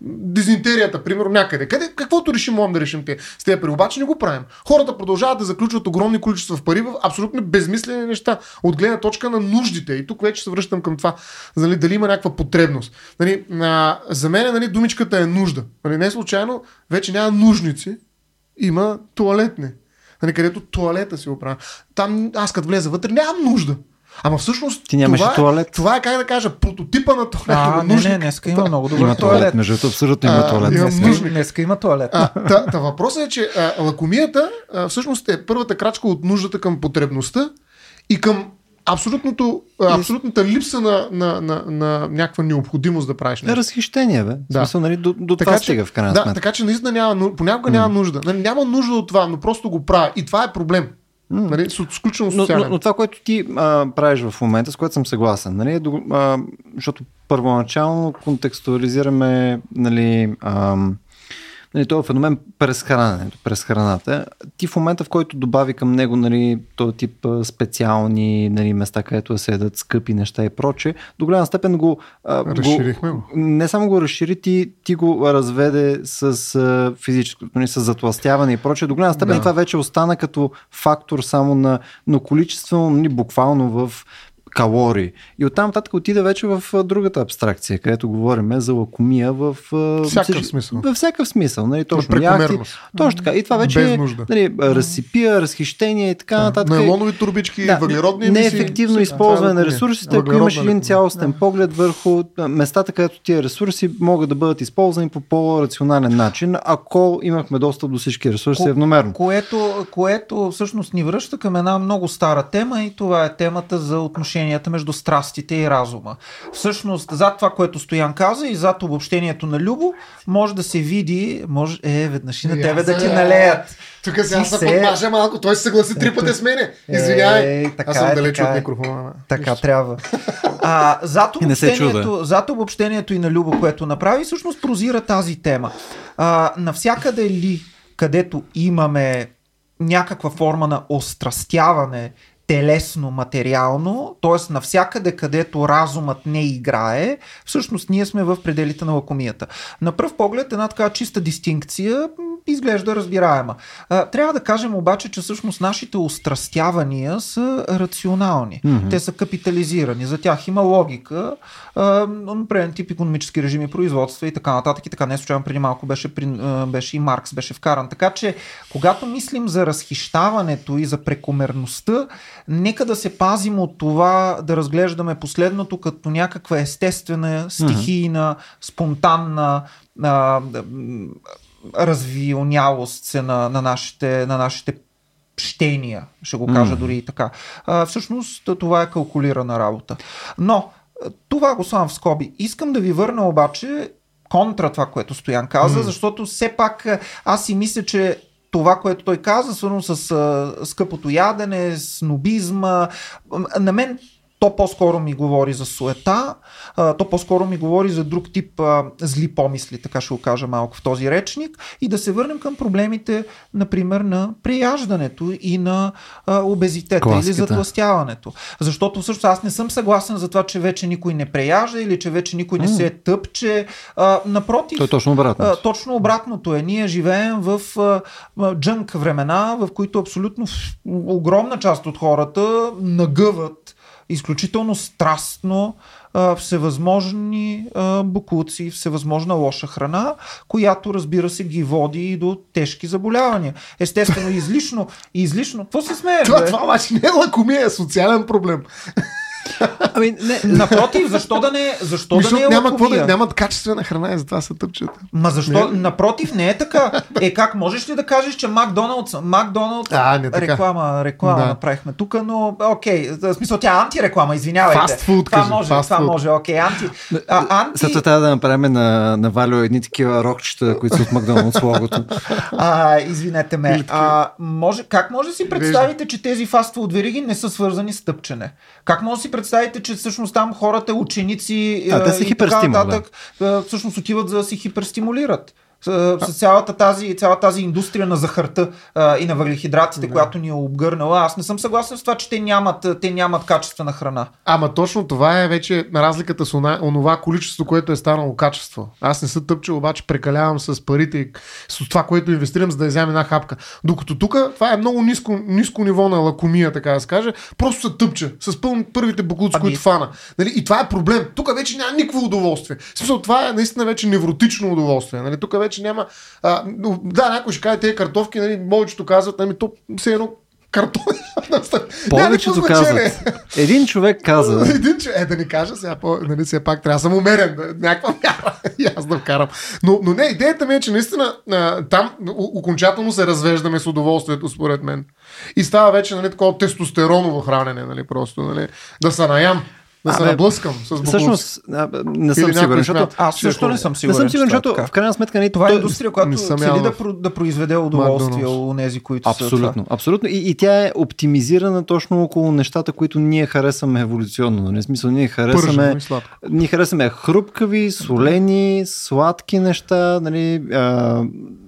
дизентерията, примерно някъде. Къде, каквото решим, можем да решим те. С тези пари, обаче не го правим. Хората продължават да заключват огромни количества в пари в абсолютно безмислени неща, от гледна точка на нуждите. И тук вече се връщам към това, нали, дали има някаква потребност. Нали, а, за мен нали, думичката е нужда. Нали, не случайно вече няма нужници, има туалетни. Нали, където туалета си оправя. Там аз като влеза вътре нямам нужда. Ама всъщност Ти нямаш това, туалет. Е, това е как да кажа, прототипа на туалета. А, на не, не, днеска има много добър Има туалет. туалет, между другото, абсолютно има А, туалет. имам Днеска. нужник. Днеска има туалет. А, та, та въпросът е, че а, лакомията а, всъщност е първата крачка от нуждата към потребността и към абсолютното, а, абсолютната липса на, на, на, на някаква необходимост да правиш Е нещо. разхищение, бе. В смисъл, нали, до, до това стига в крайна да, сметка. така че наистина няма, понякога няма нужда. Нали, няма нужда от това, но просто го правя. И това е проблем. Нали, с изключително Но, но, но това, което ти а, правиш в момента, с което съм съгласен, нали, е до, а, защото първоначално контекстуализираме нали, а, нали, този феномен през храненето, през храната. Ти в момента, в който добави към него нали, този тип специални нали, места, където да се ядат скъпи неща и проче, до голяма степен го, Разширихме го. не само го разшири, ти, ти го разведе с а, физическото, нали, с затластяване и прочее. До голяма степен Да. това вече остана като фактор само на, но количествено, нали, буквално в калории. И оттам нататък отида вече в другата абстракция, където говорим за лакомия в Всякакъв смисъл. Във всякакъв смисъл. Нали, точно, яхти, точно така. И това вече е нали, разсипия, разхищение и така нататък. Найлонови турбички, Да, въглеродни емисии. неефективно използване е на ресурсите, ако имаш един цялостен поглед върху местата, където тия ресурси могат да бъдат използвани по по-рационален начин, ако имахме достъп до всички ресурси Ко- едномерно. Което, което всъщност ни връща към една много стара тема и това е темата за отношенията между страстите и разума. Всъщност, зад това, което Стоян каза и зад обобщението на Любо, може да се види, може, е, веднъж и на тебе да ти налеят. Тук сега се се- подмажа малко. Той се съгласи три пъти с мене. Е, Извинявай. така Аз съм е, далеч така от е. микрофона. Така трябва. А, зад, [LAUGHS] се обобщението, зад обобщението и на Любо, което направи, всъщност прозира тази тема. А, навсякъде ли, където имаме някаква форма на острастяване телесно, материално, т.е. навсякъде, където разумът не играе, всъщност ние сме в пределите на лакомията. На пръв поглед една така чиста дистинкция изглежда разбираема. Трябва да кажем обаче, че всъщност нашите устрастявания са рационални. Mm-hmm. Те са капитализирани. За тях има логика. Например, тип економически режими, производства и така нататък. И така не случайно преди малко беше, беше и Маркс беше вкаран. Така че, когато мислим за разхищаването и за прекомерността, нека да се пазим от това да разглеждаме последното като някаква естествена, стихийна, спонтанна, а, развилнялост се на, на, нашите, на нашите щения, ще го кажа mm. дори и така. А, всъщност това е калкулирана работа. Но това го слагам в скоби. Искам да ви върна обаче контра това, което Стоян каза, mm. защото все пак аз си мисля, че това, което той каза, свързано с а, скъпото ядене, снобизма, на мен то по-скоро ми говори за суета, то по-скоро ми говори за друг тип зли помисли, така ще го кажа малко в този речник, и да се върнем към проблемите, например, на прияждането и на обезитета Класката. или затластяването. Защото всъщност аз не съм съгласен за това, че вече никой не преяжда или че вече никой не се тъпче. Напротив, то е точно обратното. Точно обратното е. Ние живеем в джънк времена, в които абсолютно огромна част от хората нагъват изключително страстно а, всевъзможни а, букуци, всевъзможна лоша храна, която разбира се ги води и до тежки заболявания. Естествено, излишно, излишно. Какво се смееш? Това, това обаче не е лакомия, е социален проблем. Ами, не, напротив, [LAUGHS] защо да не, защо Мишо, да не е няма какво да, нямат качествена храна и затова са тъпчета. Ма защо? Не. Напротив, не е така. Е, как можеш ли да кажеш, че Макдоналдс, Макдоналдс а, не така. реклама, реклама да. направихме тук, но окей, в смисъл тя е антиреклама, извинявайте. Фаст фуд, това кажи, може, това food. може, окей, анти. А, анти... Зато трябва да направим на, на Валио едни такива рокчета, които са от Макдоналдс логото. [LAUGHS] А, извинете ме. А, може, как може да си представите, че тези фастфуд вериги не са свързани с тъпчене? Как може да си представите, че всъщност там хората, ученици а, те и така нататък, да. всъщност отиват за да си хиперстимулират? С цялата тази, цялата тази индустрия на захарта а, и на въглехидратите, да. която ни е обгърнала. Аз не съм съгласен с това, че те нямат, те нямат качествена храна. Ама точно това е вече разликата с она, онова количество, което е станало качество. Аз не съм тъпче, обаче прекалявам с парите и с това, което инвестирам, за да взема една хапка. Докато тук това е много ниско, ниско ниво на лакомия, така да се каже. Просто се тъпче с пълни първите буклуци, ами... които фана. Нали? И това е проблем. Тук вече няма никакво удоволствие. В смисъл, това е наистина вече невротично удоволствие. Нали? Тук вече няма. А, да, някой ще каже, тези картофки, нали, повечето казват, нали, то все едно картофи. [LAUGHS] Повечето казват. Един човек каза. [LAUGHS] Един човек, е да ни кажа, сега, по, нали, все пак трябва да съм умерен, някаква мяра [LAUGHS] и аз да вкарам. Но, но не, идеята ми е, че наистина там окончателно се развеждаме с удоволствието, според мен. И става вече нали, такова тестостероново хранене, нали, просто, нали, да се наям. Да се наблъскам с буклуци. Всъщност, не съм сигурен, защото... Аз също не съм сигурен. Не съм сигурен, защото в крайна сметка не това е индустрия, която цели да, да произведе удоволствие у нези, които абсолютно, са Абсолютно. И, и тя е оптимизирана точно около нещата, които ние харесваме еволюционно. Не нали? смисъл, ние харесваме, ние харесваме хрупкави, солени, сладки неща, нали, а,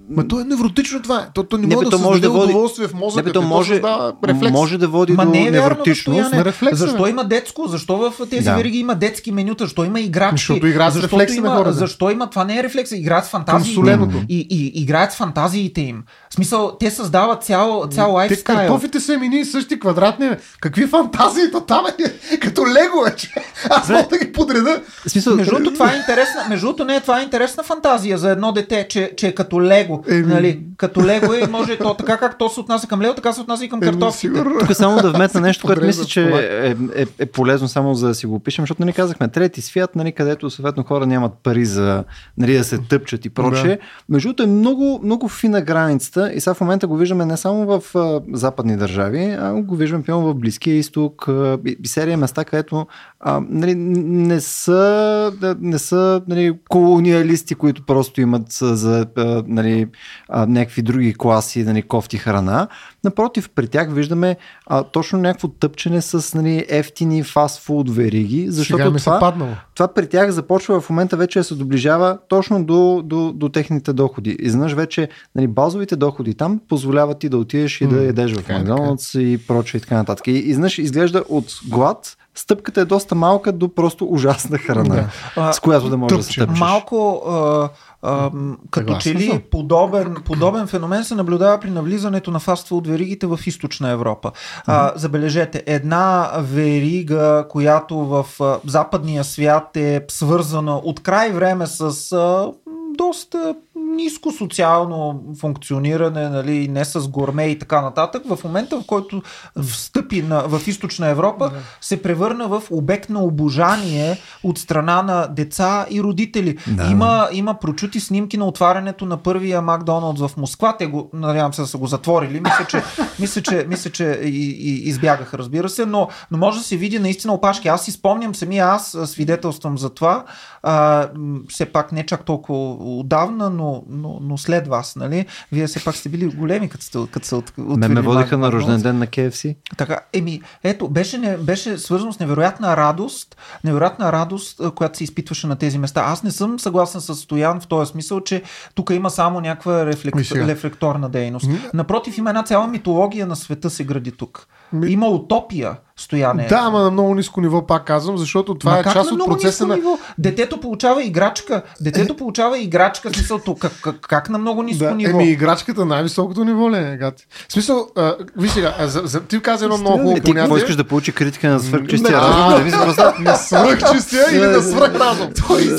Ма то е невротично това. То, то не, не може да, може да води удоволствие в мозъка. Не, то може, рефлекс. може да води Ма до не е невротичност. На рефлекс, защо има детско? Защо в тези да. вериги има детски менюта? Защо има играчки? Защото играят с рефлекси има, на хората. Защо има? Това не е рефлекс. Играят с фантазиите. И, и, играят с фантазиите им. В смисъл, те създават цял, цял лайфстайл. Те картофите са мини същи квадратни. Какви фантазии то там е? [LAUGHS] Като лего е, че аз мога да ги подреда. Смисъл, между другото, това е интересна, между другото, не, това е интересна фантазия за едно дете, че, че е като лего. Е, нали, като лего е, може то така как то се отнася към лего, така се отнася и към картофите. Тук само да вметна нещо, което мисля, че е, е, е, полезно само за да си го опишем, защото нали казахме трети свят, нали, където съответно хора нямат пари за нали, да се тъпчат и прочее. Да. Между другото е много, много фина границата и сега в момента го виждаме не само в а, западни държави, а го виждаме пълно в Близкия изток и, и серия места, където а, нали, не са, не са нали, колониалисти, които просто имат за нали, някакви други класи нали, кофти храна. Напротив, при тях виждаме а, точно някакво тъпчене с нали, ефтини фастфуд вериги, защото Сега това, паднало. това при тях започва в момента вече да се доближава точно до, до, до техните доходи. Изведнъж вече нали, базовите доходи там позволяват ти да отидеш и да М, ядеш в е, Макдоналдс и прочее и така нататък. И изведнъж изглежда от глад, стъпката е доста малка до просто ужасна храна, Да. А, с която да можеш да се тъпче. тъпчеш. Малко а, а, като че ли подобен, подобен феномен се наблюдава при навлизането на фастфуд веригите в източна Европа. А, забележете, една верига, която в западния свят е свързана от край време с а, доста ниско социално функциониране, нали, не с горме и така нататък, в момента в който встъпи на, в източна Европа, се превърна в обект на обожание от страна на деца и родители. Да. Има, има прочути снимки на отварянето на първия Макдоналдс в Москва. Те го, надявам се да са го затворили. Мисля, че, [LAUGHS] мисля, че, мисля, че и, и, избягаха, разбира се, но, но може да се види наистина опашки. Аз си спомням, самия аз свидетелствам за това. А, все пак не чак толкова отдавна, но, но, но след вас, нали? Вие все пак сте били големи, като сте, като са от, Мен ме водиха на рожден ден на KFC. така, еми, ето, беше, не, беше свързано с невероятна радост, невероятна радост, която се изпитваше на тези места. Аз не съм съгласен с Стоян в този смисъл, че тук има само някаква рефлект, рефлекторна дейност. Напротив, има една цяла митология на света се гради тук. Ми- Има утопия, Стояне. Да, ама на много ниско ниво пак казвам, защото това Ма е част на от много процеса ниско на... Ниво? Детето получава играчка. Детето получава играчка, смисъл, как, как, как на много ниско Да, ниво? еми играчката най-високото ниво ли е, гати? В смисъл, а, виж сега, а, за, за, ти каза едно много хубаво Ти какво понятие. искаш да получи критика на свърхчистия разум? а, Да ви се просто... На свръхчистия или на свръхразум?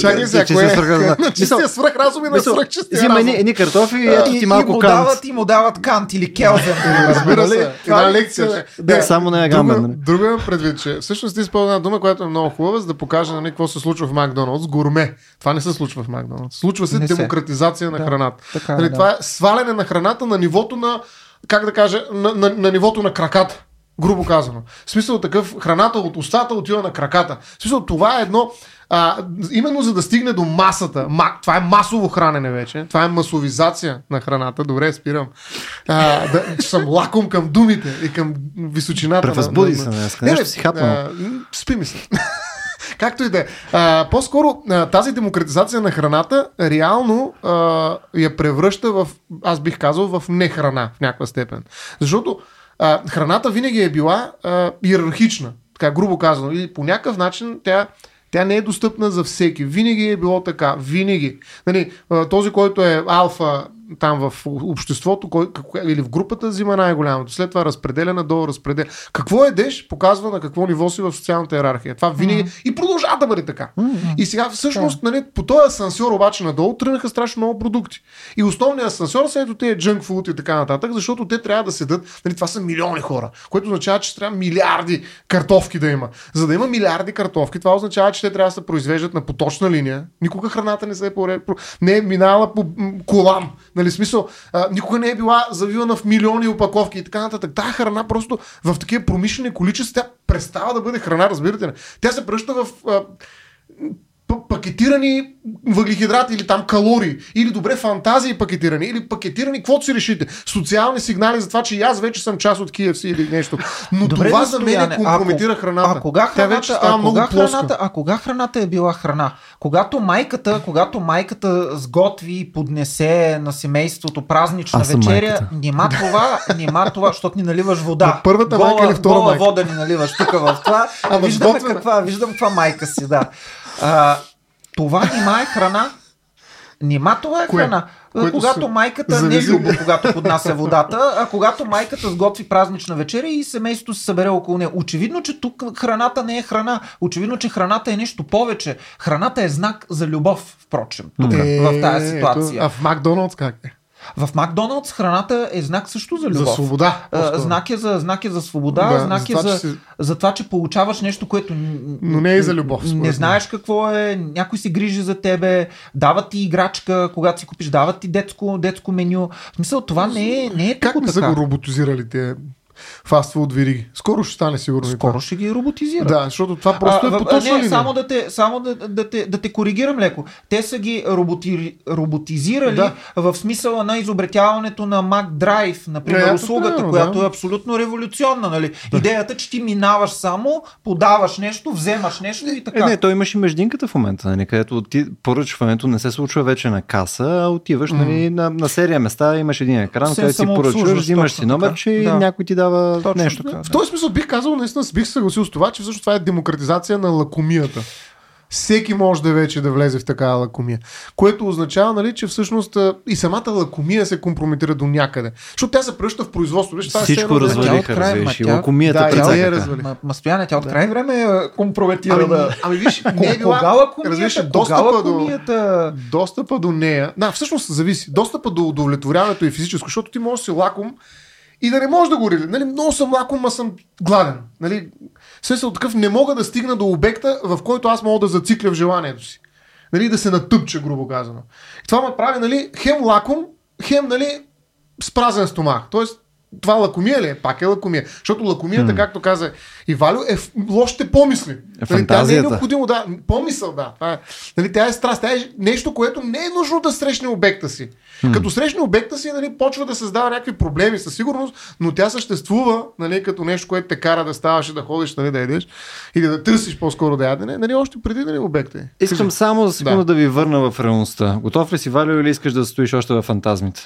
Чакай сега, че кое е? чистия свръхразум и на свръхчистия Взима разум. едни, едни картофи и ето ти малко кант. дават, и му дават кант или келзен. Разбира Нали? се, една е лекция. само не е гамбен, Друга имам предвид, че всъщност ти използва една дума, която е много хубава, за да покаже нали, какво се случва в Макдоналдс. Гурме. Това не се случва в Макдоналдс. Случва се Не се. демократизация на Да, храната. така е, нали, да. Това е сваляне на храната на нивото на, как да кажа, на, на, на нивото на краката. Грубо казано. В смисъл такъв, храната от устата отива на краката. В смисъл това е едно, а, именно за да стигне до масата. Ма, това е масово хранене вече. Това е масовизация на храната. Добре, спирам. А, да, че съм лаком към думите и към височината. на- Превъзбуди на- се на- днес. Не, не, си хапнал. Спи ми се. [LAUGHS] Както и да е. По-скоро а, тази демократизация на храната реално а, я превръща в, аз бих казал, в нехрана в някаква степен. Защото а, храната винаги е била а, иерархична, така грубо казано. И по някакъв начин тя тя не е достъпна за всеки. Винаги е било така. Винаги. Нали, този, който е алфа там в обществото кой, какво, или в групата взима най-голямото. След това разпределя надолу, разпределя. Какво едеш, показва на какво ниво си в социалната иерархия. Това винаги mm-hmm. и продължава да бъде така. Mm-hmm. И сега всъщност нали, по този асансьор обаче надолу тръгнаха страшно много продукти. И основният асансьор са ето тези junk food и така нататък, защото те трябва да седат. Нали, това са милиони хора, което означава, че трябва милиарди картофки да има. За да има милиарди картофки, това означава, че те трябва да се произвеждат на поточна линия. Никога храната не се е не е минала по м, колан. Нали, смисъл, а, никога не е била завивана в милиони опаковки и така нататък. Тая храна просто в такива промишлени количества, тя престава да бъде храна, разбирате ли? Тя се пръща в а, пакетирани въглехидрати или там калории, или добре фантазии пакетирани, или пакетирани, каквото си решите. Социални сигнали за това, че и аз вече съм част от KFC или нещо. Но Добре, това за мен Стояне, компрометира ако- храната. А кога Тя храната, вече става а много кога плоска. храната, а кога храната е била храна? Когато майката, когато майката сготви и поднесе на семейството празнична вечеря, нима [LAUGHS] това, нима това, защото ни наливаш вода. На първата гола, майка или втора гола майка? вода ни наливаш тук в това. [LAUGHS] Ама виждаме сготвена. каква, виждам каква майка си, да. А, това нима е храна. Нима това е Кое? храна. Което когато се- майката, не зависи. Любо, когато поднася [LAUGHS] водата, а когато майката сготви празнична вечеря и семейството се събере около нея. Очевидно, че тук храната не е храна. Очевидно, че храната е нещо повече. Храната е знак за любов, впрочем, тук, в тази ситуация. Е, Ето, а в Макдоналдс как е? В Макдоналдс храната е знак също за любов. За свобода. А, знак, е за, знак е за свобода, Да, знак за е това, за, си- за това, че получаваш нещо, което Но не е за любов, Не мен. знаеш какво е, някой се грижи за тебе, дават ти играчка, когато си купиш, дават ти детско, детско меню. В смисъл, това не е, не е Как не са го роботизирали те? Фастфуд вириги. Скоро ще стане сигурно. Скоро това. ще ги роботизират. Да, защото това просто е в- поточна не, линия. само, да те, само да, да, те, да те коригирам леко. Те са ги роботи, роботизирали Да. в смисъла на изобретяването на Mac Drive, например, Ето, услугата, примерно, която да. е абсолютно революционна. Нали? Идеята, че ти минаваш само, подаваш нещо, вземаш нещо и така. Е, не, той имаш и междинката в момента, нали, където ти, поръчването не се случва вече на каса, а отиваш нали, на, на серия места, имаш един екран, където си поръчваш, взимаш си номерче и Да. някой ти дава Точно нещо. така. В този смисъл бих казал, наистина бих се съгласил с това, че всъщност това е демократизация на лакомията. Всеки може да вече да влезе в такава лакомия. Което означава, нали, че всъщност и самата лакомия се компрометира до някъде. Защото тя се превръща в производство. Виж, е Всичко да- развали. развалиха, и тя- лакомията Да, и тя е развали. Ма, ма стояне, тя от край време е компрометира Ами, да... ами виж, не е била, Кога лакомията? разбираш, Кога достъпа до, лакомията? достъпа до нея. Да, всъщност зависи. Достъпа до удовлетворяването е физическо, защото ти можеш да си лаком и да не можеш да го рели. Нали, много съм лаком, а съм гладен. Нали, смисъл такъв не мога да стигна до обекта, в който аз мога да зацикля в желанието си. Нали, да се натъпча, грубо казано. И това ме прави, нали, хем лаком, хем, нали, с празен стомах. Тоест, това лакомия ли е? Пак е лакомия. Защото лакомията, както каза и Валю, е в лошите помисли. Нали, тя не е необходимо, да. Помисъл, да. Това е, нали, тя е страст. Тя е нещо, което не е нужно да срещне обекта си. Като срещне обекта си, нали, почва да създава някакви проблеми със сигурност, но тя съществува нали, като нещо, което те кара да ставаш и да ходиш нали, да ядеш или да търсиш по-скоро да ядене, нали, още преди нали, обекта е. Искам само за секунда Да. да. ви върна в реалността. Готов ли си, Валю, или искаш да стоиш още в фантазмите?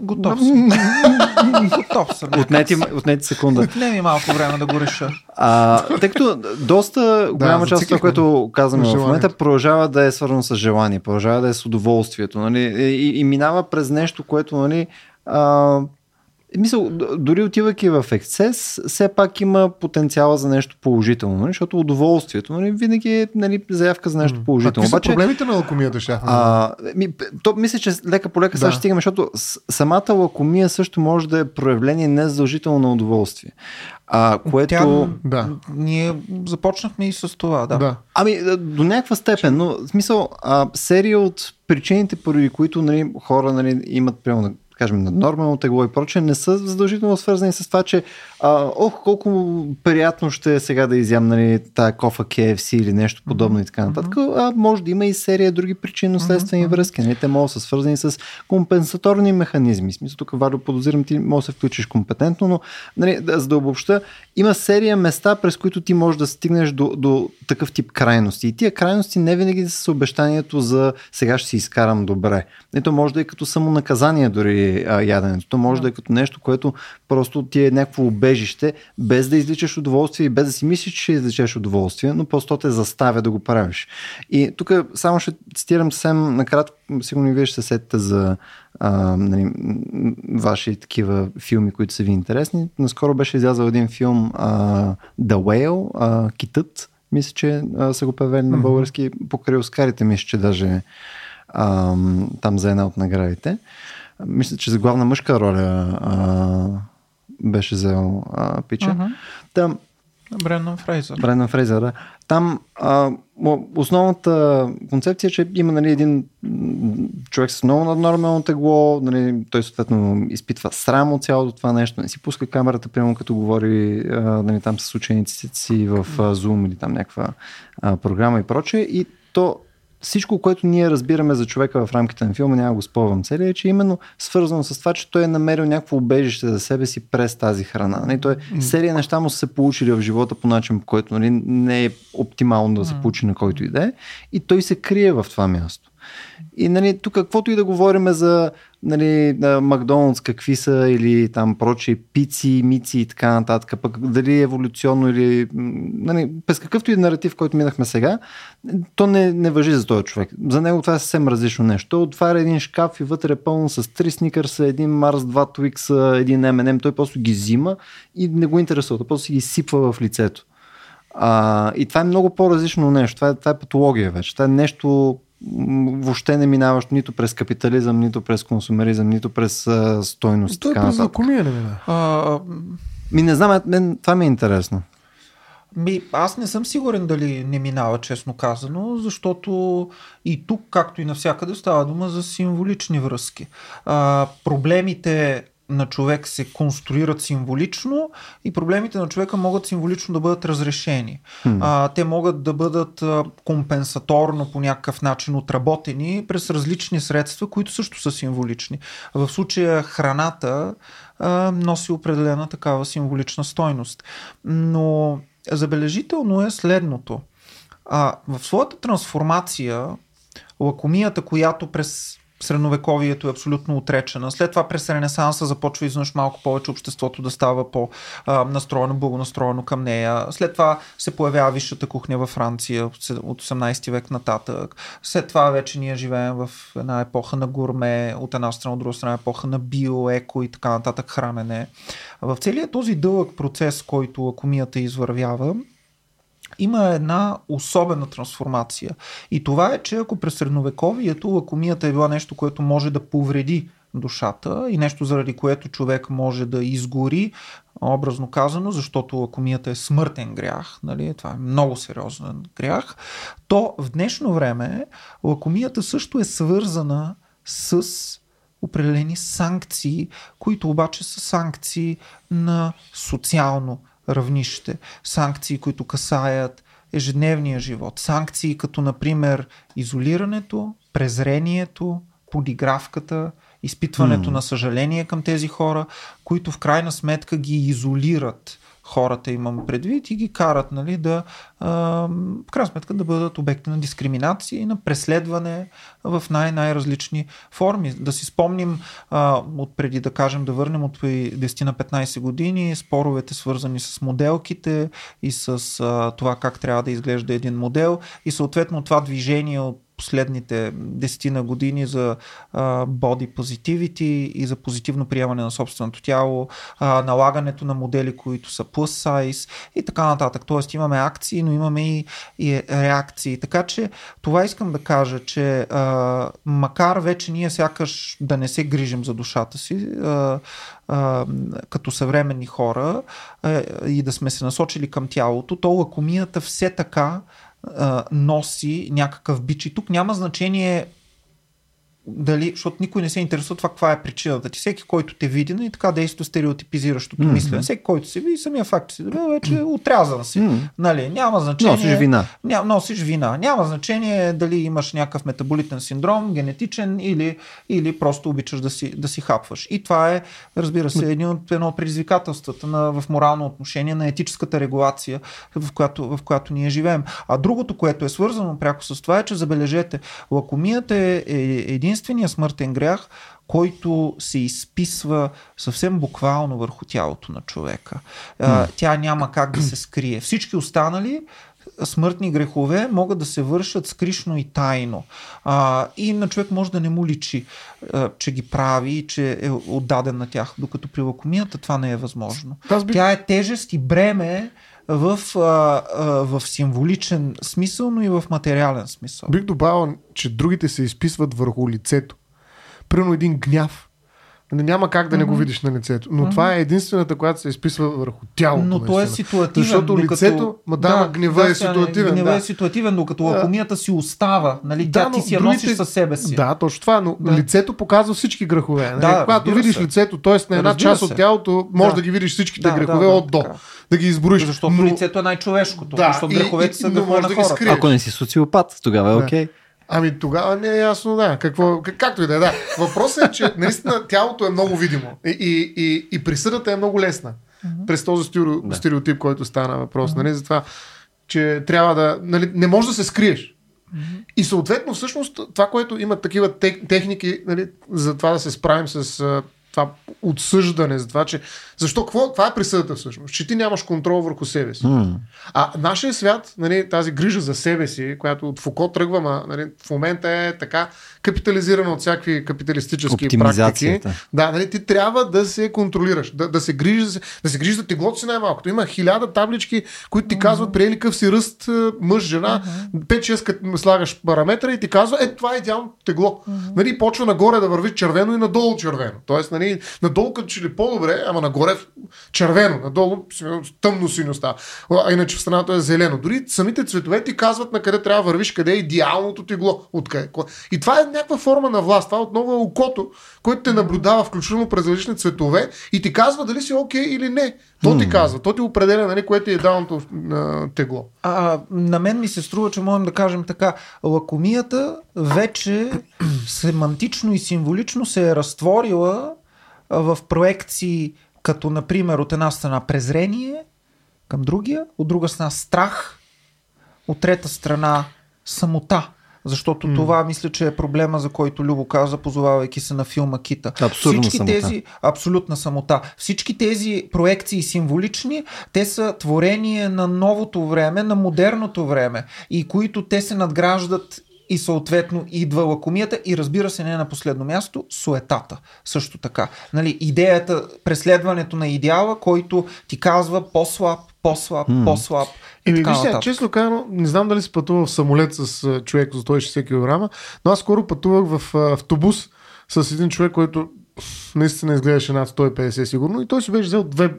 Готов съм. [LAUGHS] Готов съм. Отнети, отнети секунда. Не ми малко време да го реша. А, тъй като доста голяма част от това, което казваме в момента, продължава да е свързано с желание, продължава да е с удоволствието. Нали? И, и минава през нещо, което нали, а, Мисъл, дори отивайки в ексцес, все пак има потенциала за нещо положително, нали? защото удоволствието нали, винаги е нали, заявка за нещо положително. какви са проблемите на лакомията, А, ми, то, мисля, че лека по лека Да. сега ще стигаме, защото самата лакомия също може да е проявление не задължително на удоволствие. А, което... Тя, Да. Ние започнахме и с това, да. да. Ами, до някаква степен, но в смисъл, а, серия от причините, поради които нали, хора нали, имат, примерно, кажем, наднормално тегло и прочее, не са задължително свързани с това, че а, ох, колко приятно ще е сега да изям нали, тая кофа KFC или нещо подобно и така нататък. А може да има и серия други причинно-следствени връзки. Нали? Те могат да са свързани с компенсаторни механизми. В смисъл, тук, Валю, подозирам, ти може да се включиш компетентно, но нали, за да обобща, има серия места, през които ти можеш да стигнеш до, до такъв тип крайности. И тия крайности не винаги са с обещанието за сега ще си изкарам добре. Не, то може да е като самонаказание дори а, яденето. То може да е като нещо, което просто ти е някакво убежище, без да изличаш удоволствие и без да си мислиш, че изличаш удоволствие, но просто те заставя да го правиш. И тук само ще цитирам съвсем накратко, сигурно и вие ще се сетите за а, нали, ваши такива филми, които са ви интересни. Наскоро беше излязъл един филм а, The Whale, а, Китът, мисля, че а, са го превели на български покрай Оскарите, мисля, че даже а, там за една от наградите. Мисля, че за главна мъжка роля а, беше взел а, Пича. Мгм. Там, Брендан Фрейзър. Брендан Фрейзър, да. Там а, основната концепция е, че има нали, един човек с много наднормално тегло, нали, той съответно изпитва срам от цялото това нещо, не си пуска камерата, примерно като говори а, нали, там с учениците си в а, Zoom или там някаква а, програма и прочее. И то всичко, което ние разбираме за човека в рамките на филма, няма го спомням целия, е, че именно свързано с това, че той е намерил някакво убежище за себе си през тази храна. Нали, той серия неща му са се получили в живота по начин, по който нали, не е оптимално да се получи на който и да е. И той се крие в това място. И нали, тук каквото и да говорим за нали, на Макдоналдс, какви са или там прочие пици, мици и така нататък, пък дали еволюционно или нали, през какъвто и наратив, който минахме сега, то не, не въжи за този човек. За него това е съвсем различно нещо. Отваря един шкаф и вътре е пълно с три сникърса, един Марс, два Твикса, един M&M, той просто ги взима и не го интересува, той просто ги сипва в лицето. А, и това е много по-различно нещо. Това е, това е патология вече. Това е нещо въобще не минаващо нито през капитализъм, нито през консумеризъм, нито през а, стойност. Той е така през лакомия, не мина. А, Ми не знам, мен, това ми е интересно. Ми, аз не съм сигурен дали не минава, честно казано, защото и тук, както и навсякъде, става дума за символични връзки. А, проблемите на човек се конструират символично и проблемите на човека могат символично да бъдат разрешени. Hmm. А, те могат да бъдат а, компенсаторно по някакъв начин отработени през различни средства, които също са символични. В случая храната а, носи определена такава символична стойност. Но забележително е следното. А, в своята трансформация, лакомията, която през средновековието е абсолютно отречена. След това през Ренесанса започва изведнъж малко повече обществото да става по-настроено, благонастроено към нея. След това се появява висшата кухня във Франция от 18 век нататък. След това вече ние живеем в една епоха на гурме, от една страна, от друга страна епоха на био, еко и така нататък хранене. В целият този дълъг процес, който акумията извървява, има една особена трансформация. И това е, че ако през средновековието лакомията е била нещо, което може да повреди душата и нещо заради което човек може да изгори, образно казано, защото лакомията е смъртен грях, нали? това е много сериозен грях, то в днешно време лакомията също е свързана с определени санкции, които обаче са санкции на социално равнище. Санкции, които касаят ежедневния живот. Санкции като, например, изолирането, презрението, подигравката, изпитването mm. на съжаление към тези хора, които в крайна сметка ги изолират хората имам предвид и ги карат нали, да в крайна сметка да бъдат обекти на дискриминация и на преследване в най-най-различни форми. Да си спомним от преди да кажем да върнем от 10 на 15 години споровете свързани с моделките и с това как трябва да изглежда един модел и съответно това движение от последните десетина години за body positivity и за позитивно приемане на собственото тяло, а, налагането на модели, които са plus size и така нататък. Тоест имаме акции, но имаме и, и реакции. Така че това искам да кажа, че а, макар вече ние сякаш да не се грижим за душата си, а, като съвременни хора а, и да сме се насочили към тялото, то лакомията все така носи някакъв бич. И тук няма значение дали, защото никой не се интересува това каква е причината ти. Всеки, който те види, и нали, така действа стереотипизиращото mm-hmm. мислене. Всеки, който се види, самия факт си, вече е отрязан си. Mm-hmm. Нали, няма значение. Носиш вина. Ня, носиш вина. Няма значение дали имаш някакъв метаболитен синдром, генетичен или, или просто обичаш да си, да си хапваш. И това е, разбира се, един от, едно от предизвикателствата на, в морално отношение на етическата регулация, в която, в която ние живеем. А другото, което е свързано пряко с това е, че забележете, лакомията е, е един единствения смъртен грях, който се изписва съвсем буквално върху тялото на човека. Mm. Тя няма как да се скрие. Всички останали смъртни грехове могат да се вършат скришно и тайно. А, и на човек може да не му личи, а, че ги прави и че е отдаден на тях, докато при лакомията това не е възможно. Би... Тя е тежест и бреме в, а, а, в символичен смисъл, но и в материален смисъл. Бих добавил, че другите се изписват върху лицето. Примерно един гняв няма как да не го видиш на лицето. Но mm-hmm. това е единствената, която се изписва върху тялото. Но то е ситуативен. Защото докато... лицето, ма да, да гнева да, е ситуативен. Гнева да. е ситуативен, докато лакомията си остава. Нали? Да, Тя ти си я другите... носиш със себе си. Да, точно това. Но да. лицето показва всички грехове. Нали? Да, Когато видиш се. лицето, т.е. на една разбира част се. от тялото, може да. да ги видиш всичките да, грехове да, от до. Да ги изброиш. Защото но... лицето е най-човешкото. Да, защото греховете са грехове на хората. Ако не си социопат, тогава е окей. Ами тогава не е ясно, да. Какво, както и да е, да. Въпросът е, че наистина тялото е много видимо и, и, и, и присъдата е много лесна. Mm-hmm. През този стереотип, да. стереотип, който стана въпрос. Mm-hmm. Нали, затова, че трябва да... Нали, не можеш да се скриеш. Mm-hmm. И съответно, всъщност, това, което имат такива техники, нали, за това да се справим с това отсъждане, за това, че защо, какво, това е присъдата всъщност, че ти нямаш контрол върху себе си. Mm. А нашия свят, нали, тази грижа за себе си, която от Фуко тръгва, нали, в момента е така капитализирана от всякакви капиталистически практики. Да, нали, ти трябва да се контролираш, да, да се грижи за, да се грижи за теглото си най-малкото. Има хиляда таблички, които ти mm-hmm. казват, приели какъв си ръст, мъж, жена, mm-hmm. 5-6 като слагаш параметра и ти казва, е, това е идеално тегло. Mm-hmm. Нали, почва нагоре да върви червено и надолу червено. Тоест, нали, надолу като че ли по-добре, ама нагоре червено, надолу тъмно синьо става. А иначе в страната е зелено. Дори самите цветове ти казват на къде трябва да вървиш, къде е идеалното тегло. Откъде. И това е някаква форма на власт. Това отново е окото, което те наблюдава включително през различни цветове и ти казва дали си окей okay или не. То ти казва, то ти определя нали, което е идеалното тегло. А, на мен ми се струва, че можем да кажем така, лакомията вече семантично и символично се е разтворила в проекции като например от една страна презрение към другия, от друга страна страх, от трета страна самота. Защото mm. това мисля, че е проблема, за който Любо каза, позовавайки се на филма Кита. Абсолютно Всички самота. тези, абсолютна самота. Всички тези проекции символични, те са творение на новото време, на модерното време и които те се надграждат и съответно идва лакомията и разбира се не на последно място суетата също така. Нали, идеята, преследването на идеала, който ти казва по-слаб, по-слаб, mm. по-слаб. И ми вижте, честно казано, не знам дали си пътувал в самолет с човек за 160 кг, но аз скоро пътувах в автобус с един човек, който наистина изглеждаше над 150 сигурно и той си беше взел две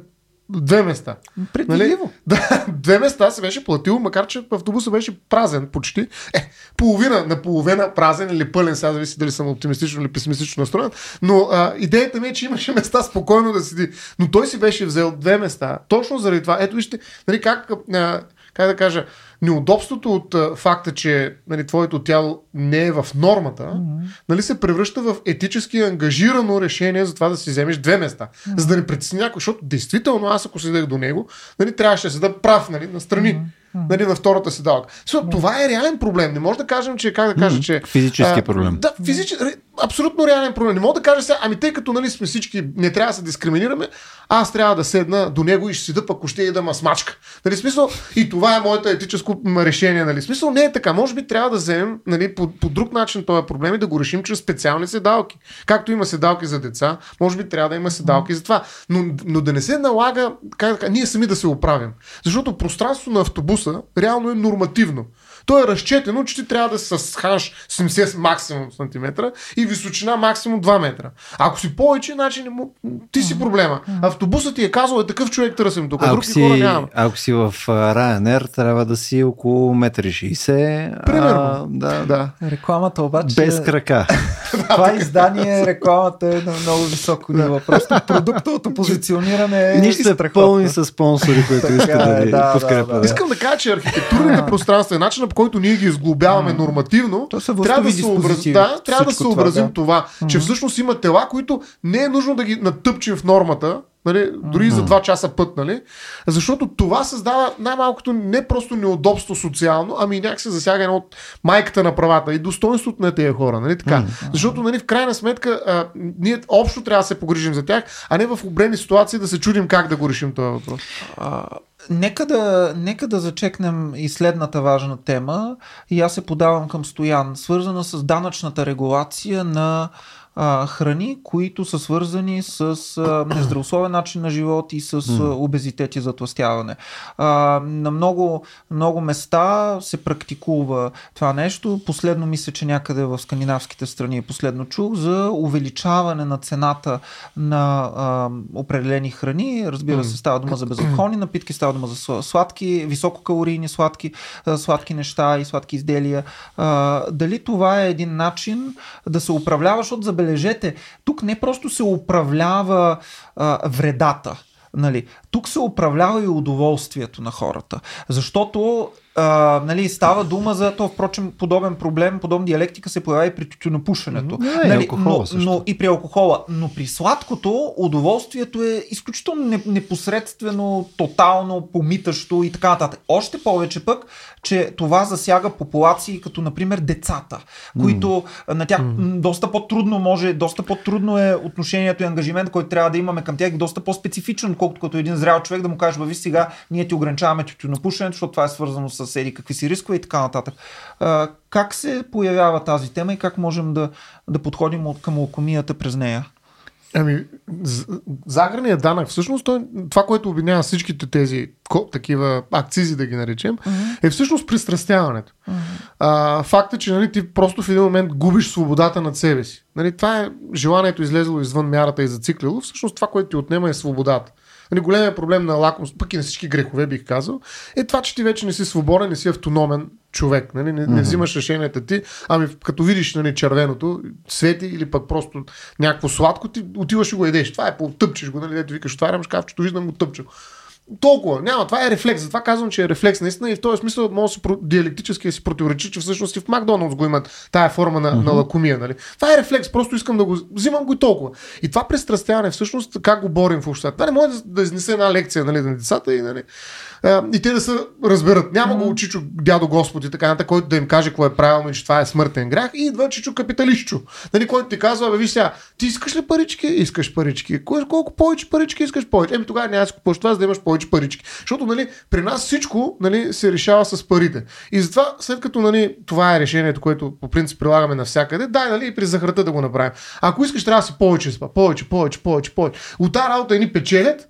две места. Нали? Да, [LAUGHS] две места се беше платил, макар че автобусът беше празен почти. Е, половина на половина празен или пълен, сега зависи дали съм оптимистично или песимистично настроен. Но а, идеята ми е, че имаше [LAUGHS] места спокойно да седи. Но той си беше взел две места. Точно заради това. Ето вижте, нали, как, а, как да кажа, неудобството от а, факта, че нали, твоето тяло не е в нормата, mm-hmm. нали, се превръща в етически ангажирано решение за това да си вземеш две места. Mm-hmm. За да не притесни някой, защото действително аз ако седех до него, нали, трябваше да седа прав нали, настрани. Mm-hmm нали, на втората седалка. So, това е реален проблем. Не може да кажем, че, как да кажа, mm, че... Физически а, проблем. Да, физически, абсолютно реален проблем. Не мога да кажа сега, ами тъй като нали, сме всички, не трябва да се дискриминираме, аз трябва да седна до него и ще седа, пък ще и да ма смачка. Нали, смисъл, и това е моето етическо решение. Нали. Смисъл не е така. Може би трябва да вземем нали, по, по друг начин този проблем и да го решим чрез специални седалки. Както има седалки за деца, може би трябва да има седалки за това. Но, но да не се налага, как ние сами да се оправим. Защото пространството на автобуса реално е нормативно. То е разчетено, че ти трябва да се схаш 70 максимум сантиметра и височина максимум 2 метра. Ако си повече, значи не му... ти си проблема. Автобусът ти е казал, е такъв човек търсим тук, други си, хора няма. Ако си в Ryanair, трябва да си около 1,60 Примерно. А, да. да. Рекламата обаче... Без крака. [LAUGHS] Това издание, рекламата е на много високо ниво. Просто продуктовото позициониране е Нищо е пълни с спонсори, които искат да ви да, подкрепят. Да, да. Искам да кажа, че архитектурните пространства и начинът по който ние ги изглобяваме нормативно, трябва да, съобраз... да, трябва да съобразим това, това че всъщност има тела, които не е нужно да ги натъпчим в нормата, Нали, дори mm-hmm. за 2 часа път, нали? Защото това създава най-малкото не просто неудобство социално, ами някак се засяга едно от майката на правата и достоинството на тези хора. Нали, така? Mm-hmm. Защото нали, в крайна сметка а, ние общо трябва да се погрижим за тях, а не в обрени ситуации да се чудим как да го решим този въпрос. А, нека, да, нека да зачекнем и следната важна тема и аз се подавам към Стоян, свързана с данъчната регулация на а, храни, които са свързани с а, нездравословен начин на живот и с а, обезитет и затластяване. А, на много, много места се практикува това нещо. Последно мисля, че някъде в скандинавските страни последно чух за увеличаване на цената на а, определени храни. Разбира се, става дума за безалкохолни напитки, става дума за сладки, висококалорийни сладки, сладки неща и сладки изделия. А, дали това е един начин да се управлява, защото за забележете, тук не просто се управлява а, вредата. Нали, тук се управлява и удоволствието на хората. Защото а, нали, става дума за то, впрочем, подобен проблем, подобна диалектика се появява и при тютюнопушенето. Не, нали, но, но и при алкохола. Но при сладкото удоволствието е изключително непосредствено, тотално, помитащо и така нататък. Още повече пък, че това засяга популации, като например децата, които mm. на тях mm. доста по-трудно може, доста по-трудно е отношението и ангажимент, който трябва да имаме към тях, доста по-специфичен, колкото като един зрял човек да му каже, виж сега, ние ти ограничаваме тютюнопушенето, защото това е свързано с съседи, какви си рискове и така нататък. А, как се появява тази тема и как можем да, да подходим от към локомията през нея? Ами, заграният данък, всъщност, той, това, което обвинява всичките тези ко, такива акцизи, да ги наречем, uh-huh. е всъщност пристрастяването. Uh-huh. А, факт е, че нали, ти просто в един момент губиш свободата над себе си. Нали, това е желанието излезло извън мярата и зациклило. Всъщност това, което ти отнема е свободата. Нали, големият проблем на лакомство, пък и на всички грехове, бих казал, е това, че ти вече не си свободен, не си автономен човек. Нали? Не, не взимаш решенията ти, ами като видиш нали, червеното, свети или пък просто някакво сладко, ти отиваш и го едеш. Това е по тъпчеш го, нали, дето викаш, отварям шкафчето, виждам го тъпче. Толкова. Няма. Това е рефлекс. Затова казвам, че е рефлекс. Наистина и в този смисъл може да диалектически си противоречи, че всъщност и в Макдоналдс го имат тая форма на, uh-huh. на лакомия. Нали? Това е рефлекс. Просто искам да го взимам го и толкова. И това пристрастяване всъщност как го борим в обществото. Това не може да, да изнесе една лекция нали, на децата и нали, и те да се разберат. Няма го Чичо дядо Господ и така нататък, който да им каже какво е правилно и че това е смъртен грях. И идва Чичо капиталистчо, нали, който ти казва, бе, виж сега, ти искаш ли парички? Искаш парички. Колко повече парички искаш повече? Еми тогава няма да си купуваш това, за да имаш повече парички. Защото нали, при нас всичко нали, се решава с парите. И затова, след като нали, това е решението, което по принцип прилагаме навсякъде, дай нали, и при захарта да го направим. Ако искаш, трябва да си повече, повече, повече, повече, повече. От тази работа едни печелят,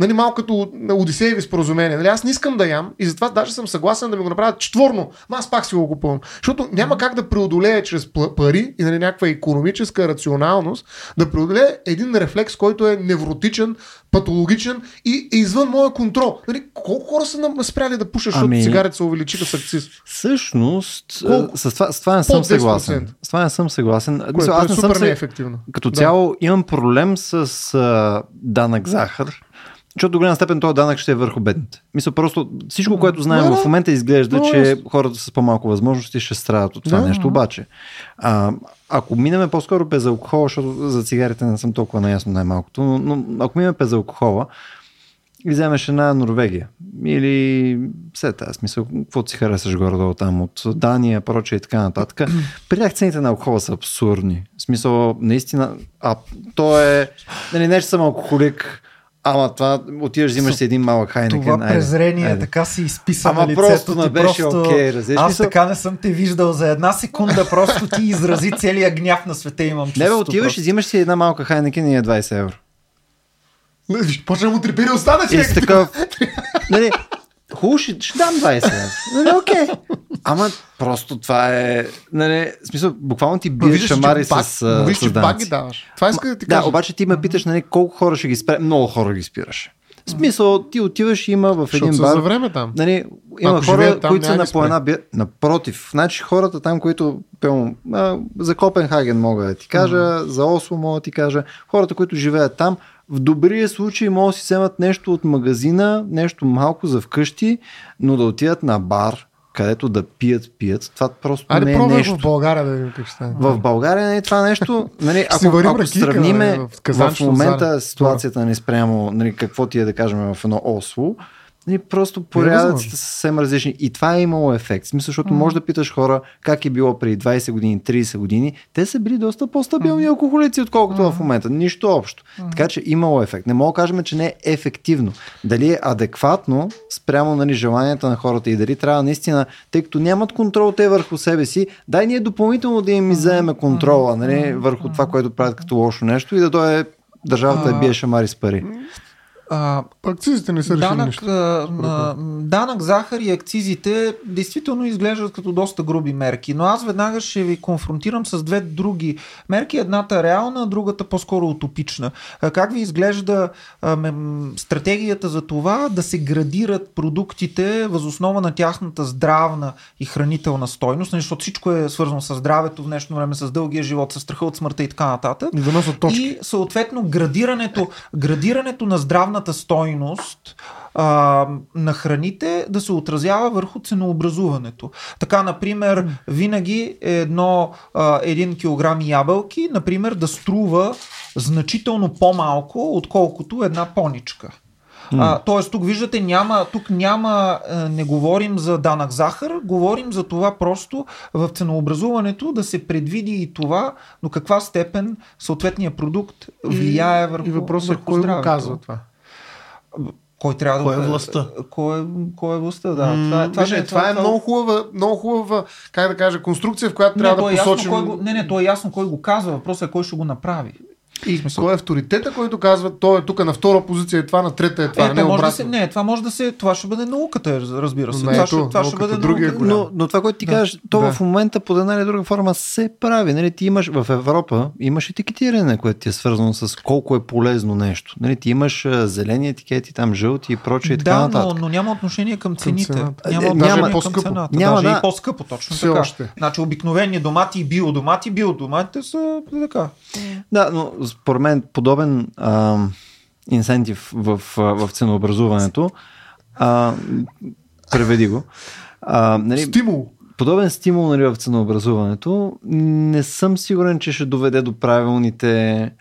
Нали, малко като Одисееви споразумение. Нали, аз не искам да ям и затова даже съм съгласен да ми го направят четворно. Но аз пак си го купувам. Защото няма как да преодолее чрез пари и нали, някаква економическа рационалност да преодолее един рефлекс, който е невротичен, патологичен и е извън моя контрол. Нали, колко хора са спряли да пушат, защото ами... цигарите се увеличиха с акциз? Всъщност, с това, с това не съм съгласен. С това не съм съгласен. Мисля, аз е не супер съм неефективно. Като да. цяло имам проблем с а, данък захар защото до голяма степен този данък ще е върху бедните. Мисля, просто всичко, което знаем да, в момента изглежда, да, че хората с по-малко възможности ще страдат от това да, нещо. Обаче, а, ако минеме по-скоро без алкохола, защото за цигарите не съм толкова наясно най-малкото, но, но ако минеме без алкохола, и вземеш една Норвегия или все тази смисъл, какво си харесаш горе-долу там от Дания, прочее и така нататък. [CLEARS THROAT] При тях цените на алкохола са абсурдни. В смисъл, наистина, а то е, нали, не че съм алкохолик, Ама това отиваш, взимаш си един малък хайнекен. Това презрение айде. така си изписа Ама на просто не беше просто... окей, okay, Аз така не съм те виждал за една секунда, просто ти изрази [LAUGHS] целия гняв на света имам чувство. Не бе, отиваш просто. и взимаш си една малка хайнекен и е 20 евро. Почна му трепери остана, че. И такъв, [LAUGHS] нали, хубаво, ще, ще дам 20 евро. Нали, окей. Ама просто това е, нали, в смисъл, буквално ти биеш шамари с, с, виж, че пак ги даваш. Това иска да ти кажа. Да, обаче ти ме питаш, нали, колко хора ще ги спре. Много хора ги спираш. В смисъл, ти отиваш и има в един бар. за време там. Нали, има Ако хора, там, които са на по една би... Напротив, значи хората там, които пълно, а, за Копенхаген мога да ти кажа, mm-hmm. за Осло мога да ти кажа, хората, които живеят там, в добрия случай могат да си вземат нещо от магазина, нещо малко за вкъщи, но да отидат на бар, където да пият, пият. Това просто Айде, не е нещо. в България да видим как ще В България не е това нещо. Нали, ако, ако ракика, сравниме нали, в, в момента ситуацията ни спрямо нали, какво ти е да кажем в едно Осло, и просто порядъците са съвсем различни. И това е имало ефект. Смисъл, защото mm. може да питаш хора как е било преди 20 години, 30 години. Те са били доста по-стабилни mm. алкохолици, отколкото mm. в момента. Нищо общо. Mm. Така че имало ефект. Не мога да кажем, че не е ефективно. Дали е адекватно спрямо нали, желанията на хората и дали трябва наистина, тъй като нямат контрол те върху себе си, дай ние допълнително да им изземе контрола нали, върху това, което правят като лошо нещо и да дойде държавата да бие шамари с пари. А, акцизите не са решили данък, нищо. А, данък, захар и акцизите действително изглеждат като доста груби мерки, но аз веднага ще ви конфронтирам с две други мерки. Едната реална, другата по-скоро утопична. А, как ви изглежда а, м- стратегията за това да се градират продуктите възоснова на тяхната здравна и хранителна стойност, нали, защото всичко е свързано с здравето в днешно време, с дългия живот, с страха от смъртта и така нататък. И, и съответно градирането, градирането на здравна реалната стойност а, на храните да се отразява върху ценообразуването. Така, например, винаги едно, а, един килограм ябълки, например, да струва значително по-малко, отколкото една поничка. А, тоест, тук виждате, няма, тук няма, не говорим за данък захар, говорим за това просто в ценообразуването да се предвиди и това до каква степен съответния продукт влияе върху И въпросът е кой го казва това? Кой трябва да. Кой е властта? Кой е, кой е властта, да. Mm, това, това, виж, това, това, е това, много хубава, много хубава, как да кажа, конструкция, в която не, трябва да е посочим. Ясно, кой го, не, не, то е ясно кой го казва. Въпросът е кой ще го направи. И смисъл. Кой е авторитета, който казва, той е тук на втора позиция, е това на трета е това, Е, не то може да се, не, това може да се, това ще бъде науката, разбира се. Не, това ето, ще, това ще бъде другия голям. Но, но това, което ти Да. кажеш, то Да. в момента под една или друга форма се прави. Нали, ти имаш в Европа, имаш етикетиране, което ти е свързано с колко е полезно нещо. Нали, ти имаш зелени етикети, там жълти и прочее и така Да, но, но няма отношение към цените. цената. Няма Е, отношение няма- към по-скъпо. цената. Няма, Даже да. и по-скъпо, точно Все така. още. Значи обикновени домати и биодомати, биодоматите са така. Да, но според мен подобен а, инсентив в, в ценообразуването, а, преведи го, а, нали, Стимул. подобен стимул нали, в ценообразуването, не съм сигурен, че ще доведе до правилните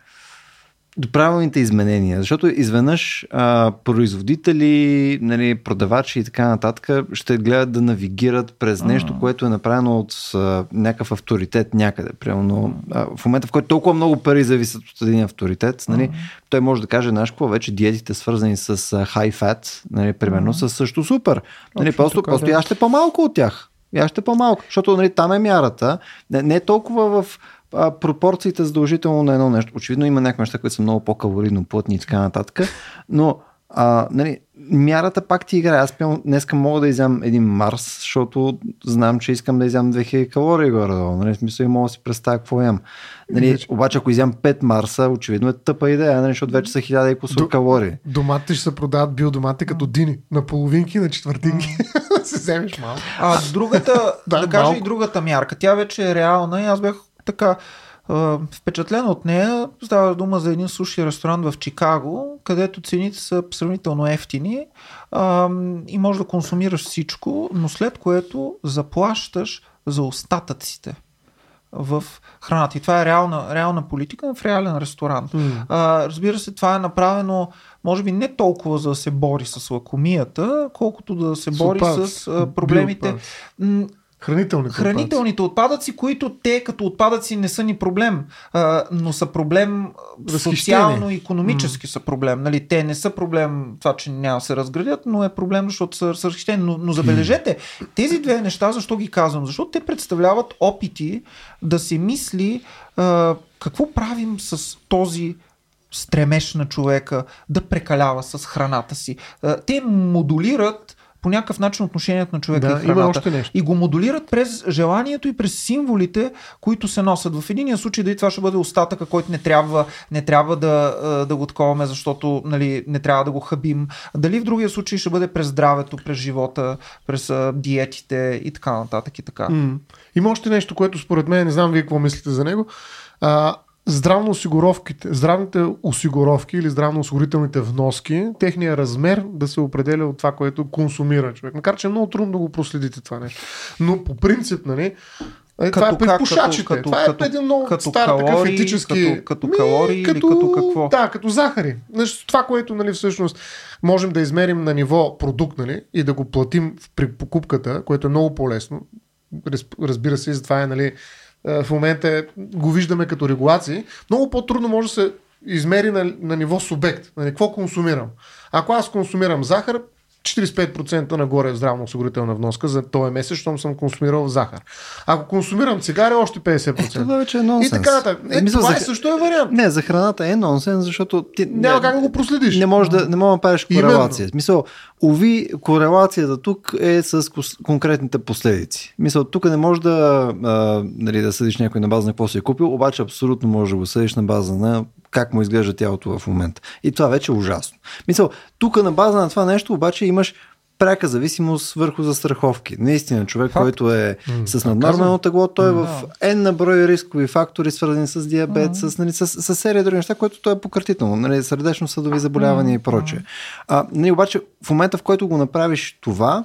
до правилните изменения, защото изведнъж а, производители, нали, продавачи и така нататък ще гледат да навигират през нещо, което е направено от а, някакъв авторитет някъде. Примерно, а, в момента, в който толкова много пари зависят от един авторитет, нали, той може да каже, знаеш какво, вече диетите свързани с а, high fat, нали, примерно, са също супер. Нали, просто, просто да. яще по-малко от тях. Яще по-малко, защото нали, там е мярата. Не, не е толкова в а, пропорциите задължително на едно нещо. Очевидно има някакви неща, които са много по-калорийно плътни и така нататък, но а, нали, мярата пак ти играе. Аз пълно, днеска мога да изям един Марс, защото знам, че искам да изям 2000 калории горе-долу. Нали, в смисъл и мога да си представя какво ям. Нали, Вече- обаче ако изям 5 Марса, очевидно е тъпа идея, нали, защото вече са 1000 и кусор До- калории. Доматите ще се продават биодомати като дини. На половинки, на четвъртинки. [LAUGHS] Се вземеш малко. А другата, [LAUGHS] Да, да, кажа малко. и другата мярка, тя вече е реална и аз бях така впечатлен от нея. Става дума за един суши ресторант в Чикаго, където цените са сравнително ефтини а, и можеш да консумираш всичко, но след което заплащаш за остатъците в храната. И това е реална, реална политика в реален ресторант. М. А, разбира се, това е направено, може би не толкова за да се бори с лакомията, колкото да се бори с а, проблемите. Биоотпадъци. Хранителните Хранителните отпадъци, които те като отпадъци не са ни проблем, а, но са проблем а, Разхищение. социално-економически са проблем. Нали, те не са проблем това, че няма се разградят, но е проблем, защото са, са разхищени. Но, но забележете, тези две неща, защо ги казвам? Защото те представляват опити да се мисли а, какво правим с този стремеж на човека да прекалява с храната си. Те модулират по някакъв начин отношението на човека Да, и има храната. още нещо. И го модулират през желанието и през символите, които се носят. В единия случай дали това ще бъде остатъка, който не трябва, не трябва да, да го таковаме, защото нали, не трябва да го хабим. Дали в другия случай ще бъде през здравето, през живота, през диетите и така нататък и така. М. Има още нещо, което според мен, не знам вие какво мислите за него. А, здравно здравните осигуровки или здравноосигурителните вноски, техния размер да се определя от това, което консумира човек. Макар, че е много трудно да го проследите това нещо. Но по принцип, нали, е, това е при как? пушачите. Като- това е като- един много като стар такъв калории, етически... като- като калории или като какво? Да, като захари. Значи, това, което нали, всъщност можем да измерим на ниво продукт нали, и да го платим при покупката, което е много по-лесно. Раз- Разбира се, и затова е, нали, е, в момента е, го виждаме като регулации. Много по-трудно може да се измери на, на ниво субект. Нали, какво консумирам? Ако аз консумирам захар, 45% нагоре е здравноосигурителна вноска за този месец, щом съм консумирал захар. Ако консумирам цигари, още 50%. Това вече е нонсенс. И така нататък. Е, Мисля, това за- е също е вариант. Не, за храната е нонсенс, защото ти Няма как да го проследиш. не можеш да, не можеш да правиш корелация. В Уви, корелацията тук е с конкретните последици. Мисъл, тук не можеш да, нали, да съдиш някой на база на какво си е купил, обаче абсолютно можеш да го съдиш на база на как му изглежда тялото в момента. И това вече е ужасно. Мисъл, тук на база на това нещо обаче имаш пряка зависимост върху застраховки. Наистина, човек, Факт. който е М, с наднормено тегло, той е в N на брой рискови фактори, свързани с диабет, с, нали, с, с серия други неща, което той е пократително, нали, сърдечно-съдови заболявания и прочее. А, нали, обаче, в момента, в който го направиш това,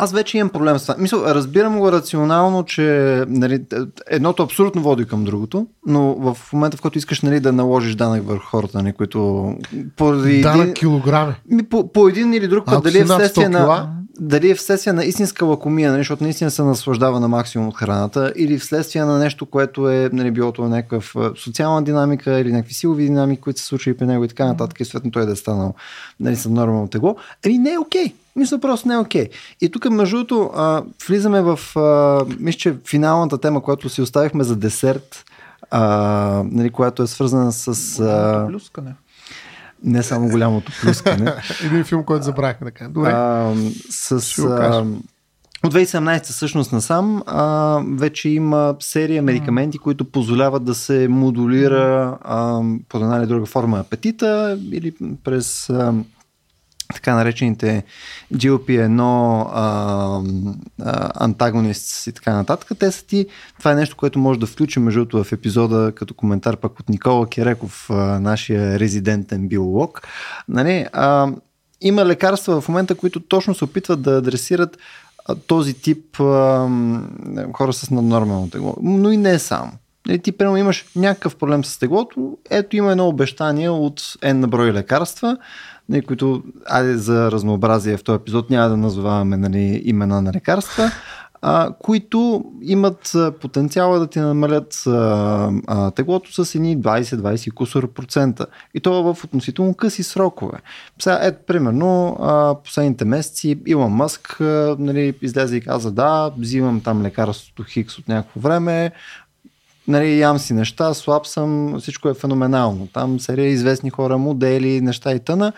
аз вече имам проблем с това. Мисъл, разбирам го рационално, че нали, едното абсолютно води към другото, но в момента, в който искаш нали, да наложиш данък върху хората, нали, които поради Данък един- килограми. ми, по, по един или друг път, дали е, вследствие 100 на? Дали е вследствие на истинска лакомия, нали, защото наистина се наслаждава на максимум от храната, или вследствие на нещо, което е нали, било то някаква социална динамика или някакви силови динамики, които се случили при него и така нататък, и съответно той да е станал нали, с нормално тегло. Ами не е окей. Мисля, просто не е окей. И тук, между другото, влизаме в, а, мисля, че финалната тема, която си оставихме за десерт, а, нали, която е свързана с... А, Плюскане. Не само голямото плюскане. [LAUGHS] Един филм, който забравихме да кажем. Добре. а, с... А, от 2017 всъщност насам а, вече има серия медикаменти, които позволяват да се модулира а, под една или друга форма апетита или през а, така наречените GLP-1 а, антагонист и така нататък. Те са ти, това е нещо, което може да включим между другото в епизода като коментар пък от Никола Кереков, а, нашия резидентен биолог. Нали, а, има лекарства в момента, които точно се опитват да адресират а, този тип а, хора с наднормално тегло. Но и не само. Нали, ти, примерно, имаш някакъв проблем с теглото, ето има едно обещание от N на брой лекарства, нали, които, айде за разнообразие в този епизод, няма да назоваваме нали, имена на лекарства, а, които имат потенциала да ти намалят а, а, теглото с едни 20-20 кусор процента. И то в относително къси срокове. Сега, ето, примерно, а, последните месеци Илон Мъск нали, излезе и каза, да, взимам там лекарството Хикс от някакво време, нали, ям си неща, слаб съм, всичко е феноменално. Там серия известни хора, модели, неща и тъна.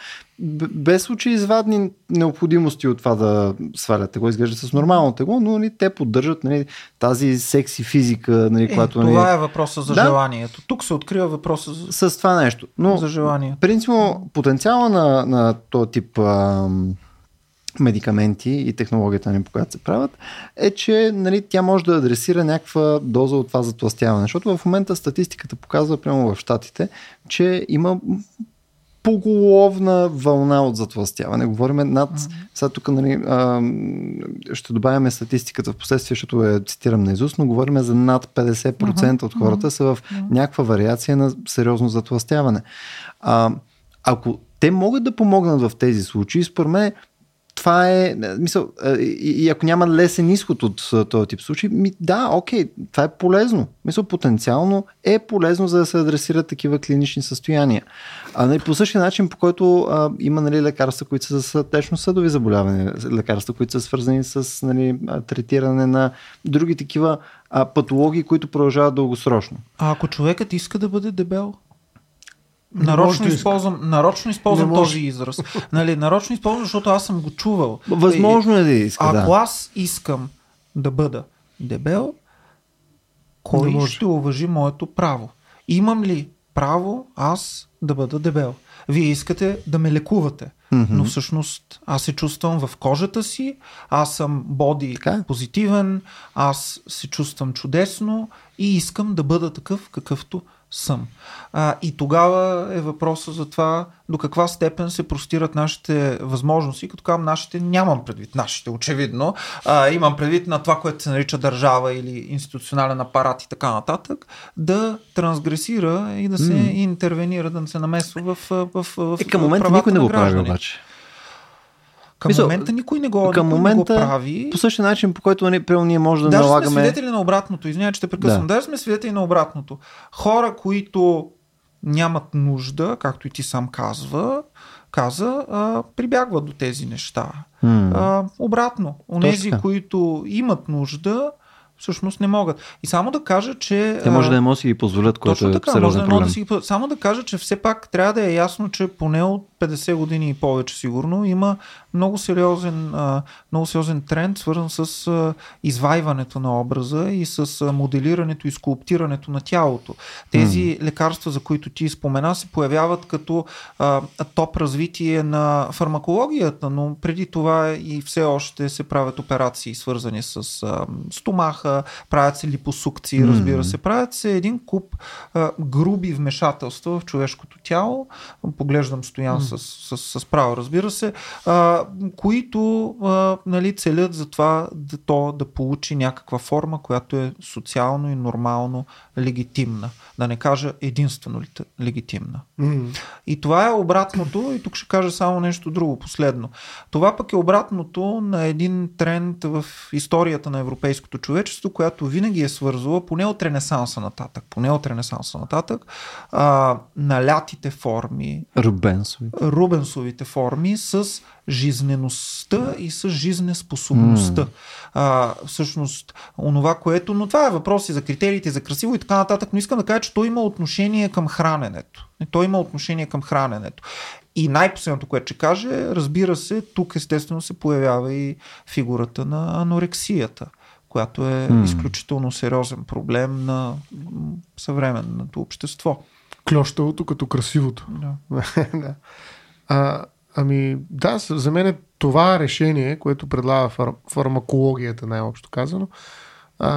Без случаи извадни необходимости от това да свалят тегло, изглежда с нормално тегло, но нали, те поддържат нали, тази секси физика, нали, Е, която това нали, е въпроса за Да. желанието. Тук се открива въпроса за, с това нещо. Но за желание. Принципно, потенциала на, на този тип ам, медикаменти и технологията ни, по която се правят, е, че нали, тя може да адресира някаква доза от това затластяване. Защото в момента статистиката показва, прямо в Штатите, че има поголовна вълна от затластяване. Говориме над... Сега тук нали, а, ще добавяме статистиката в последствие, защото я цитирам на изуст, но говориме за над 50% от хората са в някаква вариация на сериозно затластяване. А, ако те могат да помогнат в тези случаи, според мен това е, мисъл, и, и ако няма лесен изход от този тип случаи, ми, да, окей, това е полезно. Мисъл, потенциално е полезно, за да се адресират такива клинични състояния. А, нали, по същия начин, по който а, има нали, лекарства, които са за течно съдови заболявания, лекарства, които са свързани с нали, третиране на други такива а, патологии, които продължават дългосрочно. А ако човекът иска да бъде дебел? Нарочно да използвам, нарочно използвам този израз. Нали, нарочно използвам, защото аз съм го чувал. Възможно е да иска, Ако да. аз искам да бъда дебел, кой Не ще уважи моето право? Имам ли право аз да бъда дебел? Вие искате да ме лекувате, Мгм. но всъщност аз се чувствам в кожата си, аз съм боди Така е. позитивен, аз се чувствам чудесно и искам да бъда такъв какъвто съм. А, и тогава е въпроса за това до каква степен се простират нашите възможности. Като казвам нашите, нямам предвид нашите, очевидно. А, имам предвид на това, което се нарича държава или институционален апарат и така нататък, да трансгресира и да се М. интервенира, да се намесва в, в, в, в Е, към момента никой не го прави обаче. Към Мисъл, момента никой не го, към момента не го прави. По същия начин, по който нали, примерно, ние може да Даже налагаме... сме свидетели на обратното. Извинявай, че те прекъсвам. Да. Даже сме свидетели на обратното. Хора, които нямат нужда, както и ти сам казва, каза, а, прибягват до тези неща. А, обратно. Онези, които имат нужда, всъщност не могат. И само да кажа, че... Те може да не могат да си ги позволят, което точно е може да проблем. да си... ги Само да кажа, че все пак трябва да е ясно, че поне от 50 години и повече сигурно има много сериозен, много сериозен тренд, свързан с извайването на образа и с моделирането и скулптирането на тялото. Тези лекарства, за които ти спомена, се появяват като а, топ развитие на фармакологията, но преди това и все още се правят операции, свързани с а, стомаха, правят се липосукции, разбира се, правят се един куп а, груби вмешателства в човешкото тяло. Поглеждам Стоян с, с, с право, разбира се, а, които а, нали, целят за това да, то да получи някаква форма, която е социално и нормално легитимна. Да не кажа единствено ли- легитимна. М. И това е обратното, и тук ще кажа само нещо друго, последно. Това пък е обратното на един тренд в историята на европейското човечество, която винаги е свързала, поне от Ренесанса нататък, поне от Ренесанса нататък, а, налятите форми, Рубенсови. Рубенсовите форми с жизнеността и с жизнеспособността. Mm. А, всъщност, онова, което... Но това е въпроси за критериите, за красиво и така нататък, но искам да кажа, че той има отношение към храненето. Той има отношение към храненето. И най-последното, което ще каже, разбира се, тук естествено се появява и фигурата на анорексията, която е mm. изключително сериозен проблем на съвременното общество. Клющавото като красивото. Да. [LAUGHS] да. А, ами, да, за мен е това решение, което предлага фар, фармакологията, най-общо казано, а,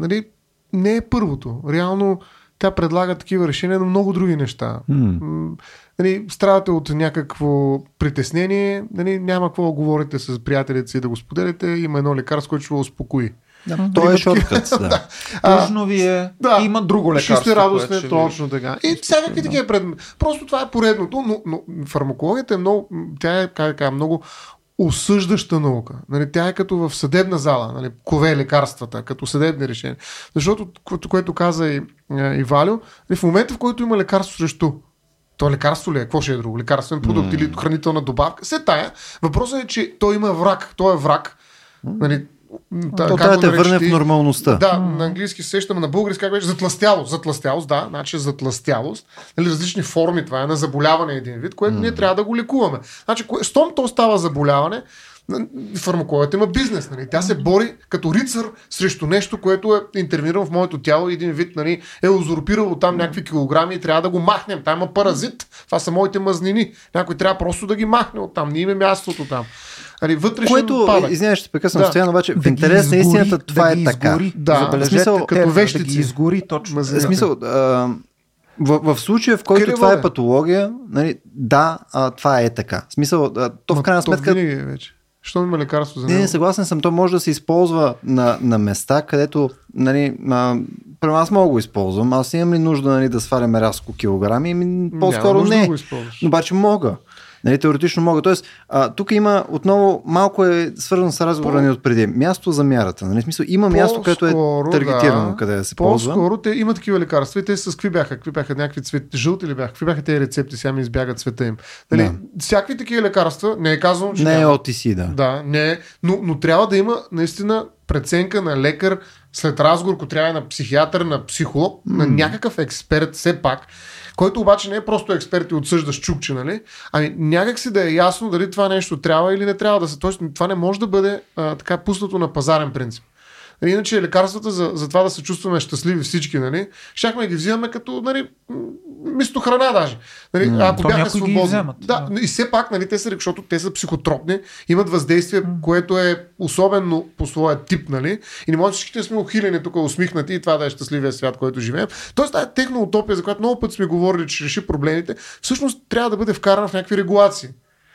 нали, не е първото. Реално тя предлага такива решения на много други неща. Mm. Нали, страдате от някакво притеснение, нали, няма какво да говорите с приятелите си да го споделите, има едно лекарство, което ще ви успокои. Да, той е шорткът. Да. [LAUGHS] Тъжно ви е, Да. има друго лекарство. Ще сте радостни, точно така. И всякакви такива предмети. Просто това е поредното, но, но фармакологията е много, тя е, как кажа, много осъждаща наука. Нали, тя е като в съдебна зала, нали, кове лекарствата, като съдебни решения. Защото, което, което каза и, и Валю, нали, в момента в който има лекарство срещу то лекарство ли е? Какво ще е друго? Лекарствен продукт mm. или хранителна добавка? Се тая. Въпросът е, че той има враг. Той е враг. Нали, та- То трябва да те върне наречеш в ти? нормалността. Да, на английски се сещам, на български как беше затластялост. Затластялост, да, значи затластялост. Нали, различни форми, това е на заболяване един вид, което ние трябва да го лекуваме. Значи, щом то става заболяване, фармакологията има бизнес. Нали? Тя се бори като рицар срещу нещо, което е интервенирано в моето тяло и един вид нали, е узурпирало там някакви килограми и трябва да го махнем. Там има паразит. Това са моите мазнини. Някой трябва просто да ги махне от там. Не има мястото там. Нали, вътрешен Което, падък. извинявай, ще те прекъсвам, Да. да. Стоян, обаче в Да ги интерес на истината това да е така. изгори. Да, Забележете, в смисъл, като да вещици. ги изгори точно. Ма за- В смисъл, а, в, в случая, в който Криво това е. е патология, нали, да, а, това е така. В смисъл, а, то в Ма крайна сметка. Винаги е вече. Що има лекарство за Не, него? не, съгласен съм. То може да се използва на, на места, където, нали, а, при аз мога да го използвам. Аз имам ли нужда нали, да свалям рязко килограми? Ами, по-скоро не. да го използваш. Но обаче мога. Нали, теоретично мога. Тоест, а, тук има отново малко е свързан с разговора По- ни от преди. Място за мярата. Нали? Смисъл, има място, което е По-скоро, таргетирано да. къде да се ползва. По-скоро те има такива лекарства и те с какви бяха? Какви бяха някакви цвети? Жълти ли бяха? Какви бяха тези рецепти? Сега ми избягат цвета им. Нали, Да. Всякакви такива лекарства, не е казано, че Не е няма. OTC, да. Да, не е. Но, но трябва да има наистина преценка на лекар след разговор, ако трябва на психиатър, на психолог, на някакъв експерт все пак, който обаче не е просто експерт и отсъжда с чукче, нали? Ами някак си да е ясно дали това нещо трябва или не трябва да се. Тоест, това не може да бъде а, така пуснато на пазарен принцип. Нали, Иначе лекарствата за, за това да се чувстваме щастливи всички, нали, щяхме ги взимаме като нали, м, вместо храна даже. Нали, М, ако бяха свободни. вземат, Да, да. и все пак, нали, те са, защото те са психотропни, имат въздействие, което е особено по своя тип, нали? И не може всичките сме ухилени тук, усмихнати и това да е щастливия свят, който живеем. Тоест, тази техно утопия, за която много път сме говорили, че реши проблемите, всъщност трябва да бъде вкарана в някакви регулации.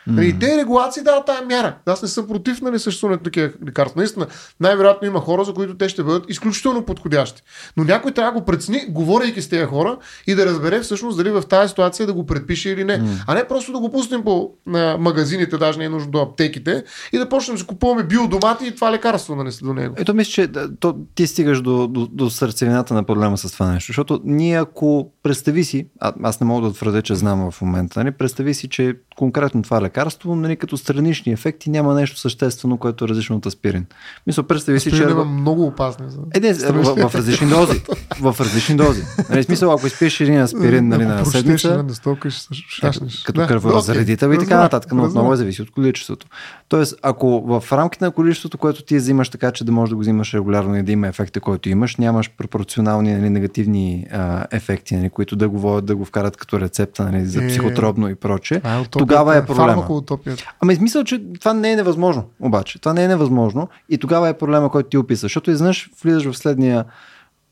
Нали, И те регулации дават тая мяра. Аз не съм против нали, съществуването на такива лекарства. Наистина, най-вероятно има хора, за които те ще бъдат изключително подходящи. Но някой трябва да го прецени, говорейки с тези хора и да разбере всъщност дали в тази ситуация да го предпише или не. А не просто да го пуснем по на магазините, даже не е нужно до аптеките, и да почнем да си купуваме биодомати и това лекарство нали, до него. Ето мисля, че то, ти стигаш до, до, до сърцевината на проблема с това нещо. Защото ние ако представи си, а, аз не мога да твърдя, че знам в момента, нали, представи си, че конкретно това лекарство, нали, като странични ефекти няма нещо съществено, което е различно от аспирин. Мисля, представи си, че... Аспирин има много опасни. За... Е, не, в, в, различни дози. В различни дози. Нали, смисъл, ако изпиеш един аспирин нали, на седмица, една настолка, ще шашнеш. като Да, кръворазредител и така нататък, но отново е зависи от количеството. Тоест, ако в рамките на количеството, което ти взимаш така, че да можеш да го взимаш регулярно и да има ефекта, който имаш, нямаш пропорционални нали, негативни а, ефекти, нали, които да го водят да го вкарат като рецепта нали, за Е, психотропно и проче, Това утопията, тогава е проблема. Фармакоутопията. Ами измисъл, че това не е невъзможно, обаче. Това не е невъзможно и тогава е проблема, който ти описаш. Защото изведнъж влизаш в следния,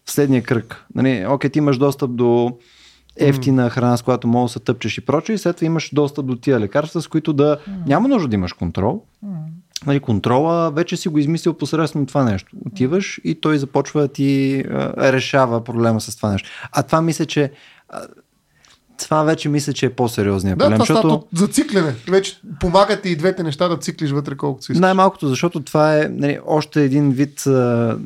в следния кръг. Нали, окей, ти имаш достъп до ефтина храна, с която мога да се тъпчеш и прочее, и след това имаш достъп до тия лекарства, с които да няма нужда да имаш контрол. Нали, контрола вече си го измислил посредством това нещо. Отиваш и той започва да ти а, решава проблема с това нещо. А това мисля, че а, това вече мисля, че е по-сериозният Да, проблем, това защото... става от зациклене. Вече помагате и двете неща да циклиш вътре колкото си искаш. Най-малкото, защото това е нали, още един вид а,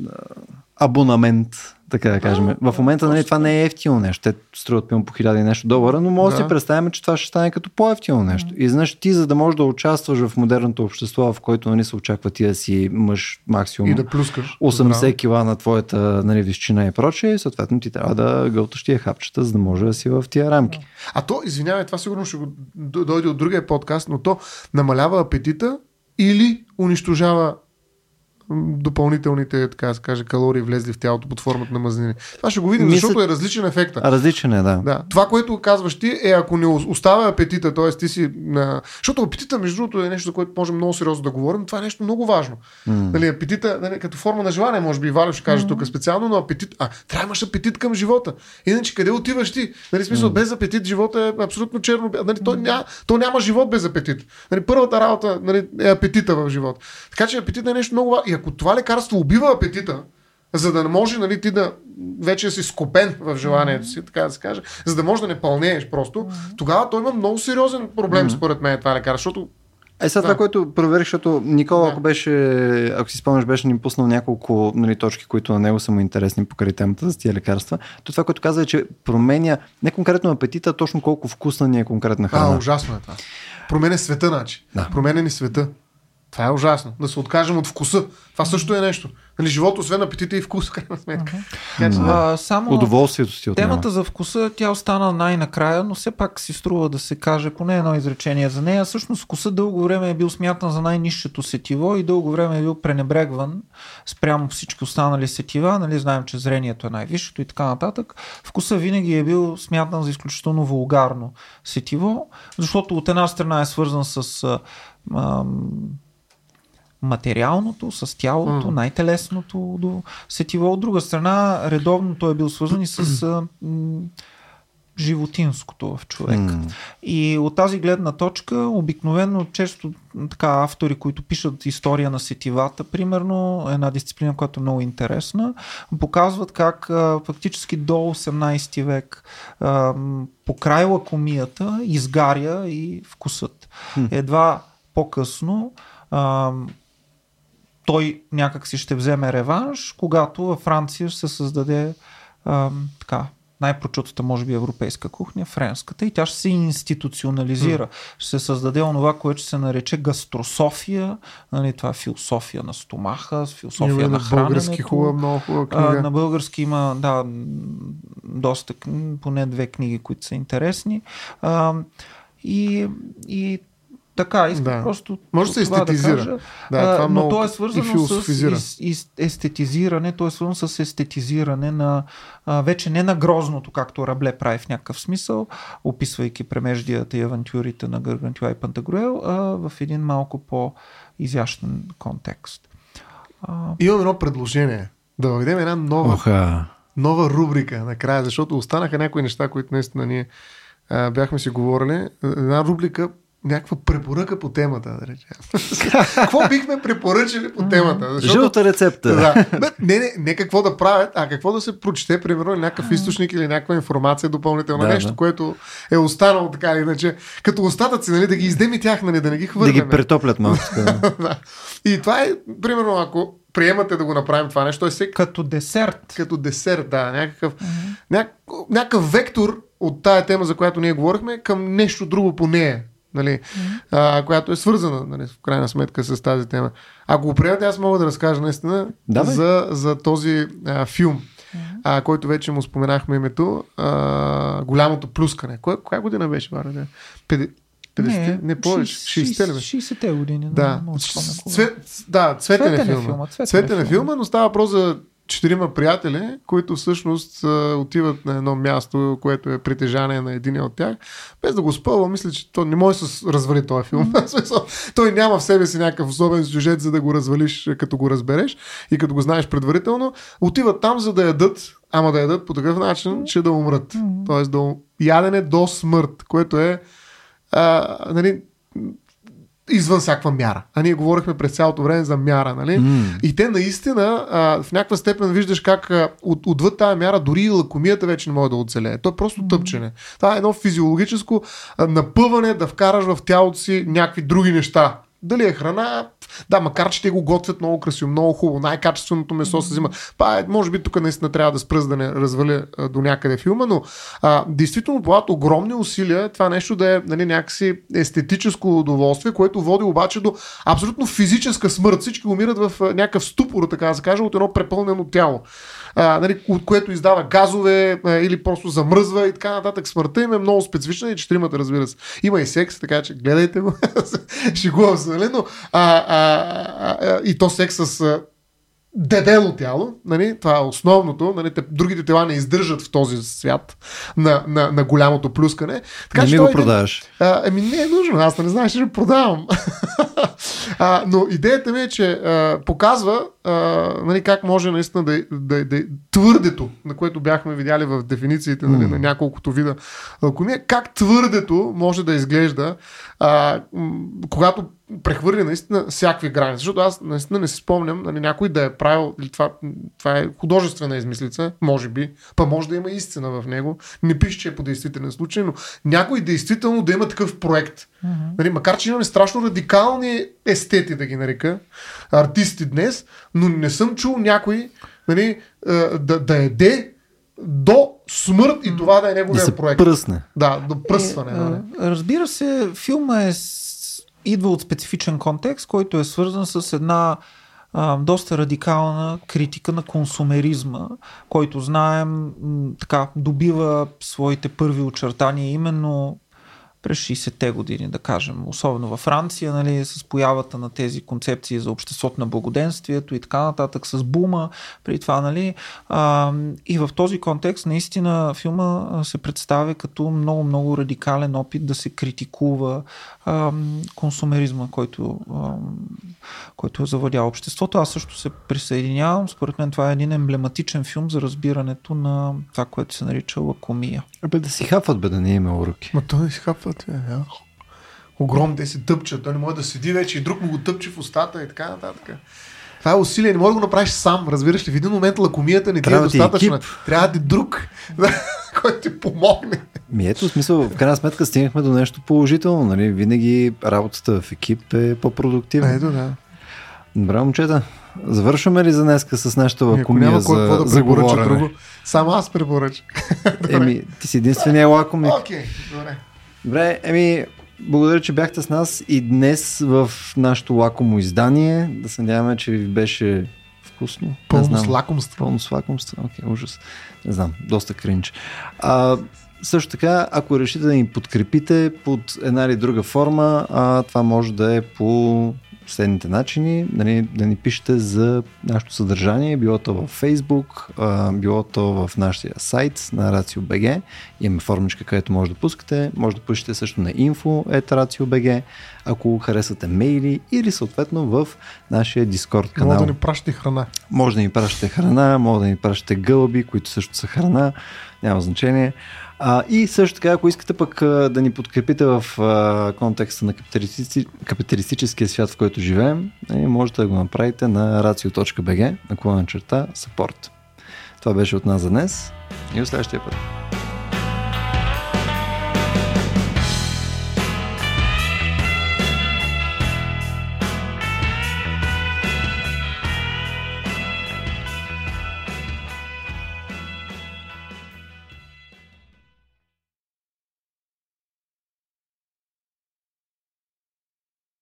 абонамент, така да кажем. В момента нали, това не е ефтино нещо. Те струват пилно по хиляда и нещо долара, но може да Да. си представим, че това ще стане като по-ефтино нещо. И знаеш, ти за да можеш да участваш в модерното общество, в което нали, се очаква ти да си мъж максимум И да плюскаш. 80 кила на твоята нали, височина и прочее, съответно ти трябва да гълташ тия хапчета, за да може да си в тия рамки. А то, извинявай, това сигурно ще го дойде от другия подкаст, но то намалява апетита или унищожава допълнителните, така да се каже, калории влезли в тялото под формата на мазнини. Това ще го видим, Мисля- защото е различен ефекта. Различен е, да. Да. Това, което казваш ти е ако не оставя апетита, т.е. ти си на... Защото апетита, между другото, е нещо, за което можем много сериозно да говорим. Това е нещо много важно. Mm. Нали, апетита, нали, като форма на желание, може би Валя ще каже mm. тук специално, но апетит... А, трябва имаш апетит към живота. Иначе къде отиваш ти? Нали, смисъл, mm. без апетит живота е абсолютно черно. Нали, то, ня, то няма живот без апетит. Нали, първата работа нали, е апетита в живота. Така че апетит е нещо много важно. Ако това лекарство убива апетита, за да не може нали, ти да вече си скопен в желанието си, така да се каже, за да можеш да не пълнееш просто, тогава той има много сериозен проблем, според мен, това лекарство, защото Е, сега Да. това, което проверих, защото Никола, Да. ако беше, ако си спомняш, беше ни пуснал няколко нали, точки, които на него са му интересни покрай темата за тия лекарства, то това, което каза е, че променя не конкретно апетита, а точно колко вкусна ни е конкретна а, храна. ужасно е това. Променя света, значи. Да. Променя ни света. Това е ужасно. Да се откажем от вкуса. Това също е нещо. Нали, живота, освен апетита и вкус, [LAUGHS] крайна сметка. Че, да. А, само Удоволствието си отнема. темата за вкуса, тя остана най-накрая, но все пак си струва да се каже поне едно изречение за нея. Всъщност вкуса дълго време е бил смятан за най-низшето сетиво и дълго време е бил пренебрегван спрямо всички останали сетива. Нали, знаем, че зрението е най-висшето и така нататък. Вкуса винаги е бил смятан за изключително вулгарно сетиво, защото от една страна е свързан с а, ам, материалното, с тялото, най-телесното до сетиво. От друга страна, редовно той е бил свързан и с [CLEARS THROAT] а, м, животинското в човек. М. И от тази гледна точка, обикновено често така автори, които пишат история на сетивата, примерно, една дисциплина, която е много интересна, показват как а, фактически до 18 век а, м, по край лакомията изгаря и вкусът. Едва по-късно а, той някак си ще вземе реванш, когато във Франция ще се създаде а, така, най-прочутата, може би, европейска кухня, френската, и тя ще се институционализира. Ще се създаде онова, което ще се нарече гастрософия, нали, това е философия на стомаха, философия Има на на български хубава, много хубава А, книга. на български има, да, доста, поне две книги, които са интересни. А, и, и така, искам Да. просто Може да се естетизира. Да кажа. Да, А, това но много то е свързано с естетизиране, то е свързано с естетизиране на а, вече не на грозното, както Рабле прави в някакъв смисъл, описвайки премеждията и авантюрите на Гъргантюа и Пантагруел, а в един малко по-изящен контекст. А, Имам едно предложение. Да въведем една нова, Оха. нова рубрика накрая, защото останаха някои неща, които наистина ние а, бяхме си говорили. Една рубрика, някаква препоръка по темата, да речем. [LAUGHS] какво бихме препоръчали по темата? Жълта рецепта. Да. Не, не, не какво да правят, а какво да се прочете, примерно, някакъв източник или някаква информация допълнителна. Да, нещо, да. което е останало така или иначе. Като остатъци, нали, да ги издеми тях, нали, да не ги Да хвърляме. ги претоплят малко. [LAUGHS] да. И това е, примерно, ако приемате да го направим това нещо, е всеки като десерт. като десерт, да, някакъв, няк, някакъв вектор от тая тема, за която ние говорихме, към нещо друго по нея. Нали, а, която е свързана нали, в крайна сметка с тази тема. Ако го приемате, аз мога да разкажа наистина за, за този а, филм, а, който вече му споменахме името, а, Голямото плюскане. Кой, коя година беше, Валя? Не, 50, 50 не, не повече, 60-те ли беше? 60-те години. Да, да. Цвет, да, цветен, Цветен е филма. цветен е филма, но става въпрос за четирима приятели, които всъщност отиват на едно място, което е притежание на един от тях. Без да го спълва, мисля, че то не може да се развали този филм. [LAUGHS] Смисъл, Той няма в себе си някакъв особен сюжет, за да го развалиш, като го разбереш и като го знаеш предварително. Отиват там, за да ядат, ама да ядат по такъв начин, че да умрат. Тоест да ядене до смърт, което е а, нали, извън всякаква мяра. А ние говорихме през цялото време за мяра, нали? М. И те наистина а, в някаква степен виждаш как а, от, отвъд тази мяра дори и лакомията вече не може да оцелее. То е просто тъпчене. Това е едно физиологическо а, напъване да вкараш в тялото си някакви други неща. Дали е храна, Да, макар че те го готвят много красиво, много хубаво, най-качественото месо се взима. Па, е, може би тук наистина трябва да спръз да не разваля до някъде филма, но а, действително полагат огромни усилия това нещо да е нали, някакси естетическо удоволствие, което води обаче до абсолютно физическа смърт. Всички умират в някакъв ступор, така да се каже, от едно препълнено тяло а, нали, от което издава газове а, или просто замръзва и така нататък. Смъртта им е много специфична и четиримата, разбира се. Има и секс, така че гледайте го. [LAUGHS] Шегувам се, нали? Но, а, а, а, и то секс с дебело тяло, нали? това е основното, нали? Те, другите тела не издържат в този свят на, на, на голямото плюскане. Така, не ми го продаваш. А, еми не е нужно, аз не знам, ще продавам. [LAUGHS] а, но идеята ми е, че а, показва а, нали, как може наистина да, да, да, твърдето, на което бяхме видяли в дефинициите нали, mm. на няколкото вида алкомия, как твърдето може да изглежда, а, когато прехвърли наистина всякакви граници. Защото аз наистина не си спомням нали, някой да е правил, или това, това е художествена измислица, може би, па може да има истина в него. Не пише, че е по действителен случай, но някой действително да има такъв проект. Mm-hmm. Нали, макар, че имаме страшно радикални естети, да ги нарека, артисти днес, но не съм чул някой нали, да, да еде до смърт и това да е неговия да проект. Пръсне. Да, до пръсване. Е, нали? Разбира се, филма е идва от специфичен контекст, който е свързан с една а, доста радикална критика на консумеризма, който знаем така добива своите първи очертания именно през 60-те години, да кажем, особено във Франция, нали, с появата на тези концепции за обществото на благоденствието и така нататък, с бума, при това, нали, а, и в този контекст наистина филма се представя като много-много радикален опит да се критикува а, консумеризма, който, а, който е обществото. Аз също се присъединявам. Според мен това е един емблематичен филм за разбирането на това, което се нарича лакомия. Абе да си хапват, бе, да не има уроки. Ма той не си хапват, е, да. Огромни, те се тъпчат, той не може да седи вече и друг му го тъпче в устата и така нататък. Това е усилие, не може да го направиш сам, разбираш ли? В един момент лакомията не ти е ти достатъчна. екип. Трябва да ти друг, [LAUGHS] който ти помогне. Ми ето, в смисъл, в крайна сметка стигнахме до нещо положително, нали? Винаги работата в екип е по-продуктивна. Ето, да. Добре, момчета. Завършваме ли за днеска с нашата Ако лакомия за, да за говорене? друго, само аз препоръчам. [LAUGHS] Еми, ти си единствения лакомик. Окей, добре. Добре, еми, благодаря, че бяхте с нас и днес в нашото лакомо издание. Да се надяваме, че ви беше вкусно. Пълно с лакомство. Пълно с лакомство. Окей, ужас. Не знам, доста кринч. А, също така, ако решите да ни подкрепите под една или друга форма, а, това може да е по следните начини, нали, да ни пишете за нашето съдържание, било то във Facebook, а, било то в нашия сайт на RACIO.BG. Имаме формичка, където може да пускате. Може да пишете също на info.RACIO.BG, ако харесвате мейли или съответно в нашия Discord канал. Мога да ни пращате храна. Може да ни пращате храна, може да ни пращате гълъби, които също са храна, няма значение. А, и също така, ако искате пък да ни подкрепите в а, контекста на капиталисти... капиталистическия свят, в който живеем, е, можете да го направите на racio.bg, наклона черта, support. Това беше от нас за днес и до следващия път.